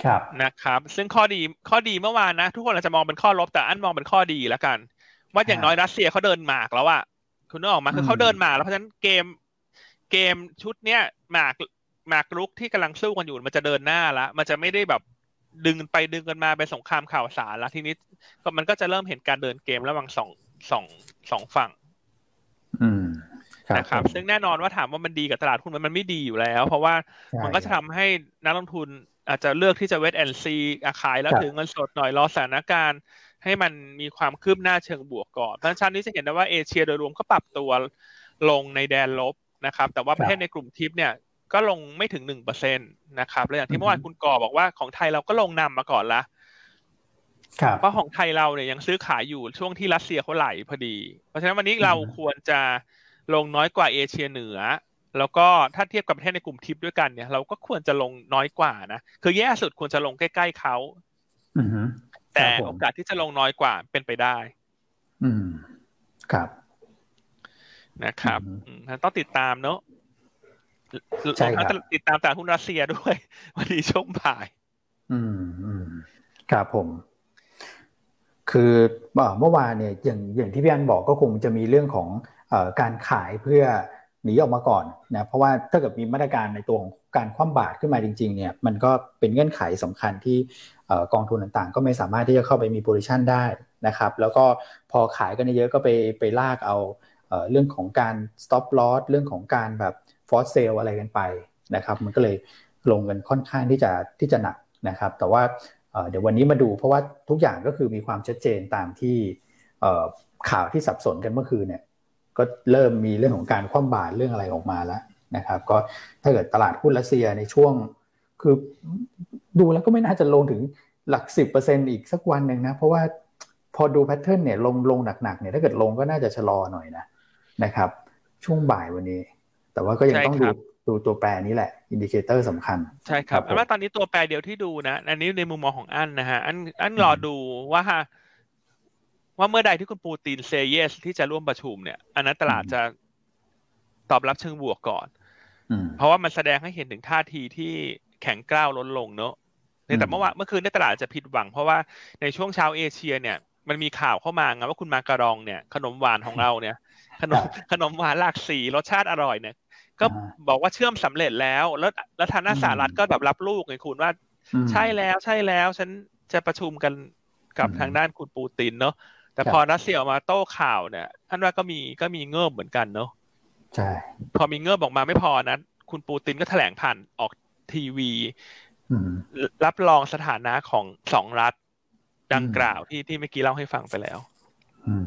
ครับนะครับ ซึ่งข้อดีข้อดีเมื่อวานนะ ทุกคนอาจจะมองเป็นข้อลบแต่อันมองเป็นข้อดีแล้วกัน ว่าอย่างน้อยรัสเซียเขาเดินหมากแล้วอะคุณนึกออกมาคือเขาเดินหมากแล้วเพราะฉะนั้นเกมเกมชุดเนี้ยหมากหมากรุกที่กำลังสู้กันอยู่มันจะเดินหน้าละมันจะไม่ได้แบบดึงไปดึงกันมาเป็นสงครามข่าวสารแล้วทีนี้ก็มันก็จะเริ่มเห็นการเดินเกมระหว่างสองสองสองฝั่ง อืม นะครับผมซึ่งแน่นอนว่าถามว่ามันดีกับตลาดหุ้นไหมมันไม่ดีอยู่แล้ว เพราะว่าใช่มันก็จะทำให้นักลงทุนอาจจะเลือกที่จะเวทแอนซีขายแล้วครับถือเงินสดหน่อยรอสถานการณ์ ให้มันมีความคืบหน้าเชิงบวกก่อนเพราะฉะนั้นชั้นนี้จะเห็นได้ว่าเอเชียโดยรวมก็ปรับตัวลงในแดนลบนะครับ แต่ว่าประเทศในกลุ่มทิปเนี่ยก็ลงไม่ถึงหนึ่งเปอร์เซ็นตนะครับและอย่างที่เมื่อวานคุณก่อบอกว่าของไทยเราก็ลงนำมาก่อนละครับเพราะของไทยเราเนี่ยยังซื้อขายอยู่ช่วงที่รัสเซียเขาไหลพอดี เพราะฉะนั้นวันนี้เราอืมควรจะ ลงน้อยกว่าเอเชียเหนือ แล้วก็ถ้าเทียบกับประเทศในกลุ่มทิปด้วยกันเนี่ย เราก็ควรจะลงน้อยกว่านะ คือแย่สุดควรจะลงใกล้ๆเขาอือฮึแต่ครับผมโอกาสที่จะลงน้อยกว่าเป็นไปได้ อืม ครับ นะครับอืมอืมต้องติดตามเนอะใช่ครับรวมทั้งติดตามตลาดหุ้นรัสเซียด้วย วันนี้ช่วงบ่าย อืมอืมครับผม คือเอ่อเมื่อวานเนี่ยอย่างอย่างที่พี่อันบอกก็คงจะมีเรื่องของเออ การขายเพื่อหนีออกมาก่อนนะเพราะว่าถ้าเกิดมีมาตรการในตัวของการคว่ำบาตรขึ้นมาจริงๆเนี่ยมันก็เป็นเงื่อนไขสำคัญที่กองทุนต่างๆ ก็ไม่สามารถที่จะเข้าไปมีโพซิชันได้นะครับแล้วก็พอขายกันเยอะๆก็ไปไปลากเอาเรื่องของการ stop loss เรื่องของการแบบ force sale อะไรกันไปนะครับมันก็เลยลงกันค่อนข้างที่จะที่จะหนักนะครับแต่ว่าเดี๋ยววันนี้มาดูเพราะว่าทุกอย่างก็คือมีความชัดเจนตามที่ข่าวที่สับสนกันเมื่อคืนเนี่ย ก็เริ่มมีเรื่องของการคว่ำบาตรเรื่องอะไรออกมาแล้วนะครับ ก็ถ้าเกิดตลาดหุ้นรัสเซียในช่วง คือดูแล้วก็ไม่น่าจะลงถึงหลักสิบเปอร์เซ็นต์อีกสักวันหนึ่งนะ เพราะว่าพอดู pattern เนี่ยลงลงหนักๆเนี่ยถ้าเกิดลงก็น่าจะชะลอหน่อยนะนะครับ ช่วงบ่ายวันนี้ แต่ว่าก็ยังต้องใช่ดูครับดูตัวแปรนี้แหละ indicator สำคัญ ใช่ครับครับผมอันว่าตอนนี้ตัวแปรเดียวที่ดูนะ อันนี้ในมุมมองของอันนะฮะอันอันรอดูว่า ว่าเมื่อใดที่คุณปูตินเซเยสที่จะร่วมประชุมเนี่ย อันนั้นตลาดจะตอบรับเชิงบวกก่อนอืมเพราะว่ามันแสดงให้เห็นถึงท่าทีที่แข็งกร้าวลดลงเนอะในแต่อืมเมื่อวานเมื่อคืนในตลาดจะผิดหวัง เพราะว่าในช่วงเช้าเอเชียเนี่ยมันมีข่าวเข้ามาไงว่าคุณมาการองเนี่ย ขนมหวานของเราเนี่ย ขนมขนมหวานหลากสีรสชาติอร่อยเนี่ย ก็อ่าบอกว่าเชื่อมสำเร็จแล้ว แล้วแล้วทางหน้าอืมสหรัฐก็แบบรับลูกไงคุณว่าอืมใช่แล้วใช่แล้ว ฉันจะประชุมกันกับอืมทางด้านคุณปูตินเนอะ แต่ครับพอรัสเซียออกมาโต้ข่าวเนี่ยอันว่าก็มีก็มีเงิบเหมือนกันเนอะใช่พอมีเงิบออกมาไม่พอนะคุณปูตินก็แถลงผ่านออกทีวีอืมรับรองสถานะของสองรัฐดังกล่าวที่ที่เมื่อกี้เล่าให้ฟังไปแล้วอืม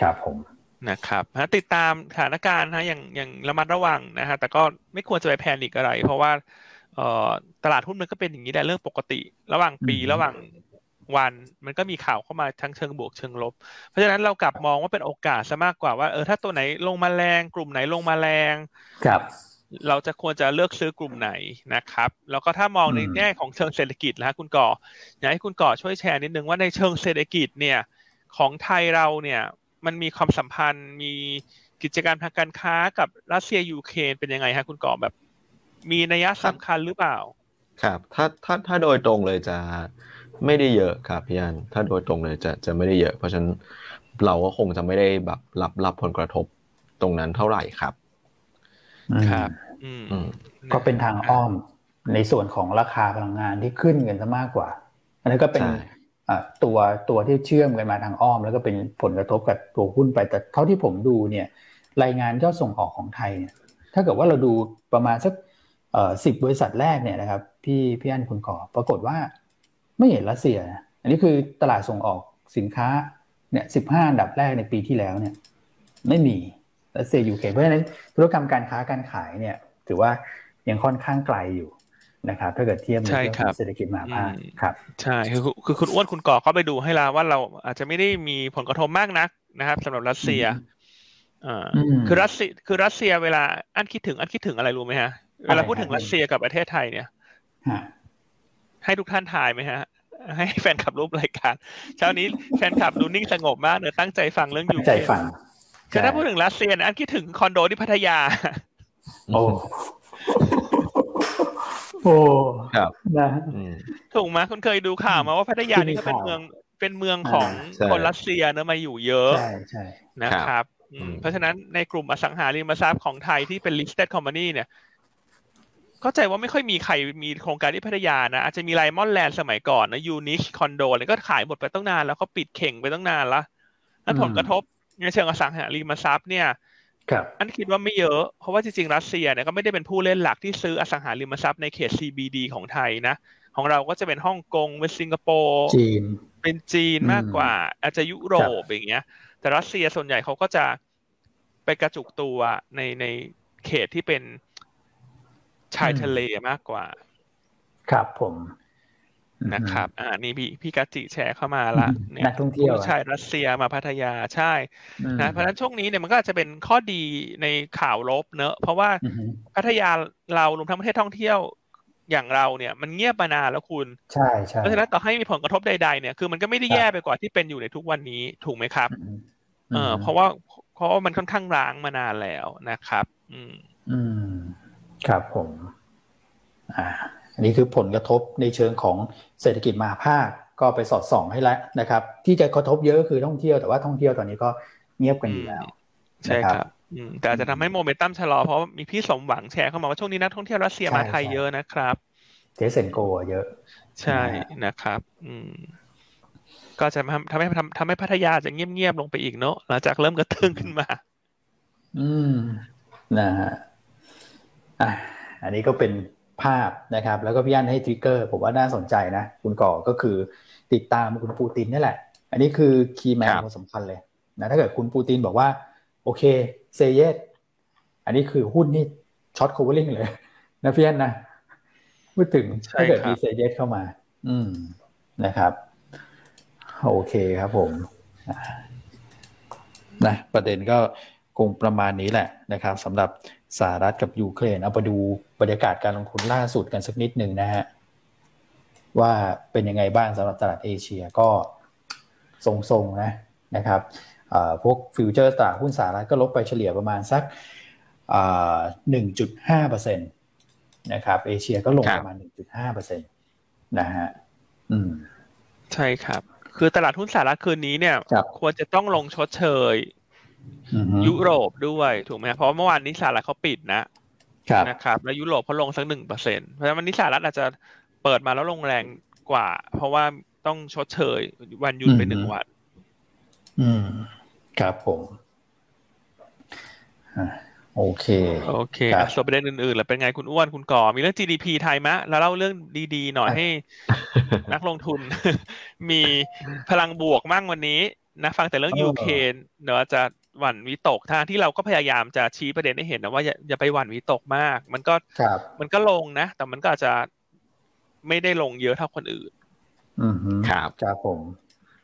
ครับผมนะครับฮะติดตามสถานการณ์นะอย่างอย่างระมัดระวังนะฮะแต่ก็ไม่ควรจะไปแพนิกอะไร เพราะว่าเอ่อตลาดหุ้นมันก็เป็นอย่างนี้แหละเรื่องปกติ ระหว่างปีอืมระหว่าง วัน มันก็มีข่าวเข้ามาทั้งเชิงบวกเชิงลบ เพราะฉะนั้นเรากลับมองว่าเป็นโอกาสซะมากกว่าว่าเออถ้าตัวไหนลงมาแรงกลุ่มไหนลงมาแรงครับเราจะควรจะเลือกซื้อกลุ่มไหนนะครับ แล้วก็ถ้ามองในอืมแง่ของเชิงเศรษฐกิจนะฮะคุณก่ออยากให้คุณก่อช่วยแชร์นิดนึงว่าในเชิงเศรษฐกิจเนี่ยของไทยเราเนี่ยมันมีความสัมพันธ์มีกิจการทางการค้ากับรัสเซียยูเครนเป็นยังไงฮะคุณก่อแบบ มีนัยสำคัญหรือเปล่า ครับ ถ้าถ้าถ้าโดยตรงเลยจะ ไม่ได้เยอะครับพี่อันถ้าโดยตรงเลยจะจะไม่ได้เยอะ เพราะฉะนั้นเราก็คงจะไม่ได้แบบรับรับผลกระทบตรงนั้นเท่าไหร่ครับ ครับอืมอืมก็เป็นทางอ้อมในส่วนของราคาพลังงานที่ขึ้นกันซะมากกว่า อันนี้นก็เป็นใช่อะตัวตัวที่เชื่อมกันมาทางอ้อม แล้วก็เป็นผลกระทบกับตัวหุ้นไปแต่เท่าที่ผมดูเนี่ย รายงานยอดส่งออกของไทยเนี่ย ถ้าเกิดว่าเราดูประมาณสักเอ่อสิบบริษัทแรกเนี่ยนะครับ พี่พี่อันคุณก่อปรากฏว่า ไม่เห็นรัสเซียนะอันนี้คือตลาดส่งออกสินค้าเนี่ยสิบห้าอันดับแรกในปีที่แล้วเนี่ย ไม่มีรัสเซียยูเคเพราะฉะนั้นธุรกรรมการค้าการขายเนี่ย ถือว่ายังค่อนข้างไกลอยู่นะครับถ้าเกิดเทียบในใช่เรื่องคขรัอบงเศรษฐกิจมหาภาคอืมครับ ใช่คือคือคุณอ้วนคุณก่อเข้าไปดูให้แล้วว่าเราอาจจะไม่ได้มีผลกระทบมากนักนะครับสำหรับรัสเซียอ่าอืมคือรัสเซียคือรัสเซียเวลาอันคิดถึงอันคิดถึงอะไรรู้ไหมฮะ เวลาพูดถึงอะไรครับรัสเซียกับประเทศไทยเนี่ยฮะให้ทุกท่านทายไหมฮะ ให้แฟนขับรูปรายการ เช้านี้แฟนขับดูนิ่งสงบมากเนอะตั้งใจฟังเรื่องตั้ยูงใจฟังคือถ้าพูดถึงรัสเซียนะอันคิดถึงคอนโดที่พัทยา โอ้โอ้ครับนะอืมถูกไหมคุณเคยดูข่าวมาว่าพัทยานี่ก็เป็นที่มีข่าวเมืองเป็นเมืองของใช่คนรัสเซียเนอะมาอยู่เยอะใช่ใช่นะครับอืมอืมเพราะฉะนั้นในกลุ่มอสังหาริมทรัพย์ของไทยที่เป็น listed company เนี่ย เข้าใจว่าไม่ค่อยมีใครมีโครงการที่พัทยานะ อาจจะมีไลมอนแลนด์สมัยก่อนนะยูนิคคอนโดอะไรก็ขายหมดไปตั้งนานแล้วเขาปิดเข่งไปตั้งนานละแล้วผลกระทบในเชิงอสังหาริมทรัพย์เนี่ยครับอันคิดว่าไม่เยอะ เพราะว่าจริงๆรัสเซียเนี่ยก็ไม่ได้เป็นผู้เล่นหลักที่ซื้ออสังหาริมทรัพย์ในเขต CBD ของไทยนะ ของเราก็จะเป็นฮ่องกงเป็นสิงคโปร์จีนเป็นจีนอืมมากกว่า อาจจะยุโรปอย่างเงี้ย แต่รัสเซียส่วนใหญ่เขาก็จะไปกระจุกตัวในในเขตที่เป็น ชายทะเลมากกว่า ครับผมนะครับ อ่า นี่พี่พี่กัจจิแชร์เข้ามาละอืมเนี่ยนักท่องเที่ยวผู้ชายรัสเซียมาพัทยาใช่อืมนะเพราะฉะนั้นช่วงนี้เนี่ยมันก็อาจจะเป็นข้อดีในข่าวลบเนอะเพราะว่าอืมพัทยาเรารวมทั้งประเทศท่องเที่ยวอย่างเราเนี่ยมันเงียบมานานแล้วคุณใช่ใช่เพราะฉะนั้นต่อให้มีผลกระทบใดๆเนี่ยคือมันก็ไม่ได้ครับแย่ไปกว่าที่เป็นอยู่ในทุกวันนี้ถูกไหมครับอืมเออเพราะว่าเพราะว่ามันค่อนข้างร้างมานานแล้วนะครับ อืม อืม ครับผมอ่าอันนี้คือผลกระทบในเชิงของเศรษฐกิจมหาภาคก็ไปสอดส่องให้แล้วนะครับ ที่จะกระทบเยอะก็คือท่องเที่ยวแต่ว่าท่องเที่ยวตอนนี้ก็เงียบกันอยู่แล้วใช่นะคครัรับบอืมแต่อาจจะทำให้โมเมนตัมชะลอเพราะว่ามีพี่สมหวังแชร์เข้ามาว่าช่วงนี้นักท่องเที่ยวรัสเซียมาไทยใช่เยอะนะครับ Test and Go เยอะ ใช่นะครับ อืมก็จะทำทำให้ทำทำให้พัทยาจะเงียบๆลงไปอีกเนอะหลังจากเริ่มกระเตื้องขึ้นมา อืมนะฮะ อะอันนี้ก็เป็นภาพนะครับ แล้วก็พี่อันให้ trigger ผมว่าน่าสนใจนะ คุณก่อก็คือติดตามคุณปูตินนี่แหละ อันนี้คือ key man ครับคนสำคัญเลยนะถ้าเกิดคุณปูตินบอกว่า โอเค say yes อันนี้คือหุ้นนี่ช็อต c ค v เวอร์ลิงเลยนะพี่อันนะพูดถึงใช่ถ้าเกิดครับมี say yes เข้ามา อืมนะครับโอเคครับผมอะนะประเด็นก็คงประมาณนี้แหละนะครับสำหรับ สหรัฐกับยูเครนเอาไปดูบรรยากาศการลงทุนล่าสุดกันสักนิดหนึ่งนะฮะว่าเป็นยังไงบ้างสำหรับตลาดเอเชียก็ทรงๆนะนะครับเอ่อพวก future ตลาดหุ้นสหรัฐก็ลบไปเฉลี่ยประมาณสักหนึ่งจุดห้าเปอร์เซ็นต์นะครับเอเชียก็ลงครับประมาณหนึ่งจุดห้าเปอร์เซ็นต์นะฮะอืมใช่ครับ คือตลาดหุ้นสหรัฐคืนนี้เนี่ยครับควรจะต้องลงชดเชยอือฮึ ยุโรปด้วยถูกไหมเพราะว่าเมื่อวานนี้สหรัฐเขาปิดนะครับนะครับ แล้วยุโรปเขาลงสักหนึ่งเปอร์เซ็นเพราะฉะนั้นวันนี้สหรัฐอาจจะเปิดมาแล้วลงแรงกว่า เพราะว่าต้องชดเชยวันหยุดไปหนึ่งวัน อืม ครับผมอะโอเค โอเคครับส่วนประเด็นอื่นๆแล้วเป็นไงคุณอ้วนคุณก่อ มีเรื่อง GDP ไทยมะ แล้วเล่าเรื่องดีๆ หน่อยอะให้ นักลงทุน มีพลังบวกมั่งวันนี้นะ ฟังแต่เรื่องยูเครนเนอะจะ หวั่นวิตกทางที่เราก็พยายามจะชี้ประเด็นให้เห็นนะว่าอย่าอย่าไปหวั่นวิตกมาก มันก็ครับมันก็ลงนะ แต่มันก็อาจจะไม่ได้ลงเยอะเท่าคนอื่น อืมฮึครับครับผม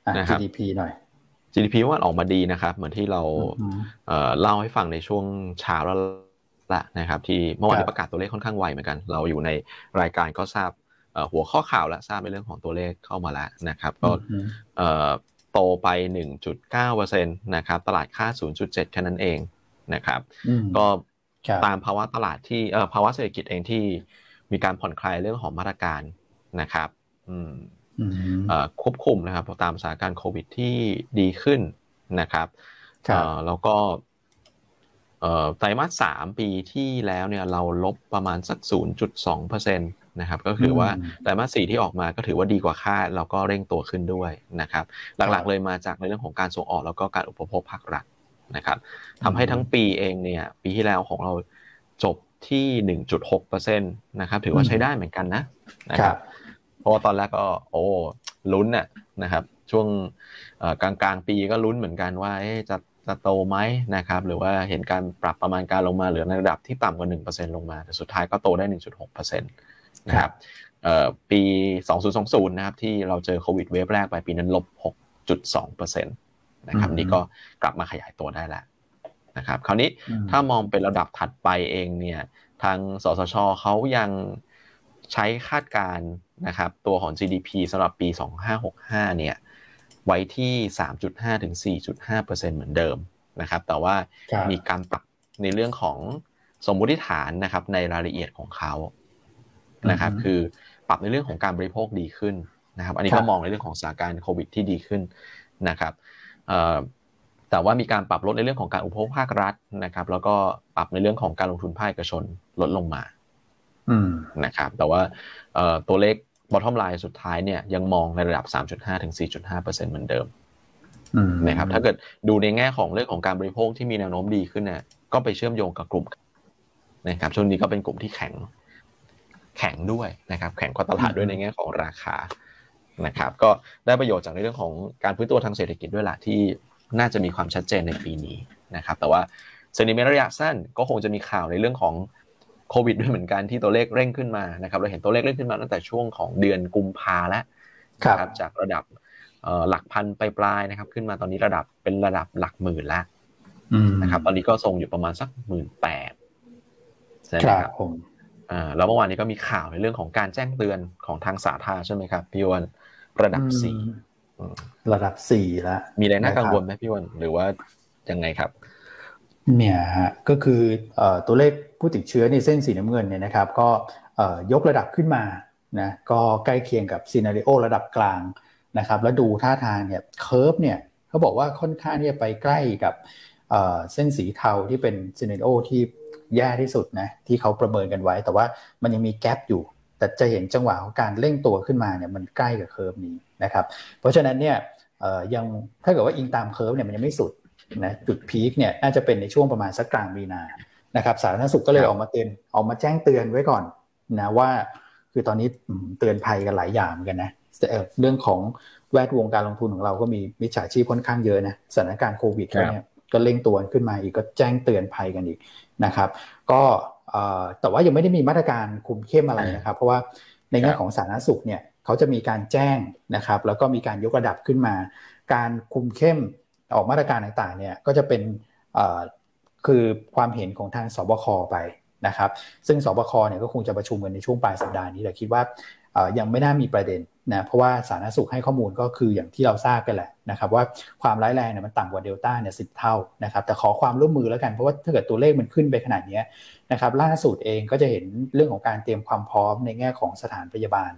อะนะครับ GDP หน่อย GDP ว่าออกมาดีนะครับ เหมือนที่เราอืมเอ่อเล่าให้ฟังในช่วงเช้าแล้วละนะครับ ที่เมื่อวานครันี้บประกาศตัวเลขค่อนข้างไวเหมือนกัน เราอยู่ในรายการก็ทราบเอ่อหัวข้อข่าวและทราบในเรื่องของตัวเลขเข้ามาแล้วนะครับ ก็อืมเอ่อ โตไป 1.9%นะครับ ตลาดค่า 0.7 แค่นั้นเองนะครับ ก็ตามภาวะตลาดที่เอ่อภาวะเศรษฐกิจเองที่มีการผ่อนคลายเรื่องของมาตรการนะครับอืมควบคุมนะครับตามสถานการณ์โควิดที่ดีขึ้นนะครับแล้วก็ไตรมาสสามปีที่แล้วเนี่ยเราลบประมาณสัก 0.2%เปอร์เซ็ นตนะครับก็คือว่าไตรมาสสี่ที่ออกมาก็ถือว่าดีกว่าคาดแล้วก็เร่งตัวขึ้นด้วยนะครับหลักๆเลยมาจากในเรื่องของการส่งออกแล้วก็การอุปโภคภาครัฐนะครับทำให้ทั้งปีเองเนี่ยปีที่แล้วของเราจบที่ 1.6%นะครับถือว่าใช้ได้เหมือนกันนะนะครับเพราะว่าตอนแรกก็โอ้ลุ้นน่ะนะครับช่วงกลางกลางปีก็ลุ้นเหมือนกันว่าจะจะโตไหมนะครับหรือว่าเห็นการปรับประมาณการลงมาเหลือในระดับที่ต่ำกว่า 1%ลงมา แต่สุดท้ายก็โตได้ 1.6%นะครับปี 2020 นะครับที่เราเจอโควิดเวฟแรกไปปีนั้นลบ 6.2%นะครับนี่ก็กลับมาขยายตัวได้แล้วนะครับคราวนี้ถ้ามองเป็นระดับถัดไปเองเนี่ยทางสสชเขายังใช้คาดการนะครับตัวของ GDP สำหรับปี 2565 เนี่ยไว้ที่ 3.5 ถึง 4.5เหมือนเดิมนะครับ แต่ว่ามีการปรับในเรื่องของสมมุติฐานนะครับในรายละเอียดของเขา นะครับคือปรับในเรื่องของการบริโภคดีขึ้นนะครับ อันนี้ก็มองในเรื่องของสถานการณ์โควิดที่ดีขึ้นนะครับแต่ว่ามีการปรับลดในเรื่องของการอุปโภคภาครัฐนะครับ แล้วก็ปรับในเรื่องของการลงทุนภาคเอกชนลดลงมานะครับ แต่ว่าตัวเลข bottom line สุดท้ายเนี่ยยังมองในระดับ 3.5ถึง4.5%เหมือนเดิมนะครับ ถ้าเกิดดูในแง่ของเรื่องของการบริโภคที่มีแนวโน้มดีขึ้นเนี่ยก็ไปเชื่อมโยงกับกลุ่มนะครับช่วงนี้ก็เป็นกลุ่มที่แข็ง แข็งด้วยนะครับแข็งกว่าตลาดด้วยในแง่ของราคานะครับก็ได้ประโยชน์จากในเรื่องของการพื้นตัวทางเศรษฐกิจด้วยแหละที่น่าจะมีความชัดเจนในปีนี้นะครับแต่ว่าเซนิเมนระยะสั้นก็คงจะมีข่าวในเรื่องของโควิดด้วยเหมือนกันที่ตัวเลขเร่งขึ้นมานะครับเราเห็นตัวเลขเร่งขึ้นมาตั้งแต่ช่วงของเดือนกุมภาแล้วครับจากระดับหลักพันไปปลายนะครับ ขึ้นมาตอนนี้ระดับเป็นระดับหลักหมื่นแล้วนะครับตอนนี้ก็ทรงอยู่ประมาณสักหมื่นแปดใช่ไหมครับผม อ่าแล้วเมื่อวานนี้ก็มีข่าวในเรื่องของการแจ้งเตือนของทางสาธารณใช่ไหมครับพี่วันระดับสี่ระดับสี่แล้วมีอะไรน่ากังวลไหมพี่อันหรือว่ายังไงครับ เนี่ยฮะก็คือตัวเลขผู้ติดเชื้อในเส้นสีน้ำเงินเนี่ยนะครับ ก็ยกระดับขึ้นมานะก็ใกล้เคียงกับ scenario ระดับกลางนะครับ แล้วดูท่าทางเนี่ย curve เนี่ยเขาบอกว่าค่อนข้างที่จะไปใกล้กับเส้นสีเทาที่เป็น scenario ที่ แย่ที่สุดนะที่เขาประเมินกันไว้ แต่ว่ามันยังมี gap อยู่ แต่จะเห็นจังหวะของการเร่งตัวขึ้นมาเนี่ยมันใกล้กับ curve นี้นะครับเพราะฉะนั้นเนี่ยยังถ้าเกิดว่าอิงตาม curve เนี่ยมันยังไม่สุดนะจุด peak เนี่ยน่าจะเป็นในช่วงประมาณสักกลางมีนานะครับสาธารณสุขก็เลยออกมาเตือนออกมาแจ้งเตือนไว้ก่อนนะว่าคือตอนนี้เตือนภัยกันหลายอย่างเหมือนกันนะเรื่องของแวดวงการลงทุนของเราก็มีมิจฉาชีพค่อนข้างเยอะนะสถานการณ์โควิดเนี่ยก็เร่งตัวขึ้นมาอีกก็แจ้งเตือนภัยกันอีก นะครับ ก็แต่ว่ายังไม่ได้มีมาตรการคุมเข้มอะไรนะครับ เพราะว่าในแง่ของสาธารณสุขเนี่ยเขาจะมีการแจ้งนะครับ แล้วก็มีการยกระดับขึ้นมา การคุมเข้มออกมาตรการต่างๆเนี่ยก็จะเป็นคือความเห็นของทางสบคไปนะครับ ซึ่งสบคเนี่ยก็คงจะประชุมกันในช่วงปลายสัปดาห์นี้แต่คิดว่า ยังไม่น่ามีประเด็นนะเพราะว่าสาธารณสุขให้ข้อมูลก็คืออย่างที่เราทราบกันแหละนะครับว่าความร้ายแรงเนี่ยมันต่ำกว่าเดลต้าเนี่ยสิเท่านะครับแต่ขอความร่วมมือแล้วกันเพราะว่าถ้าเกิดตัวเลขมันขึ้นไปขนาดนี้นะครับล่าสุดเองก็จะเห็นเรื่องของการเตรียมความพร้อมในแง่ของสถานพยาบาล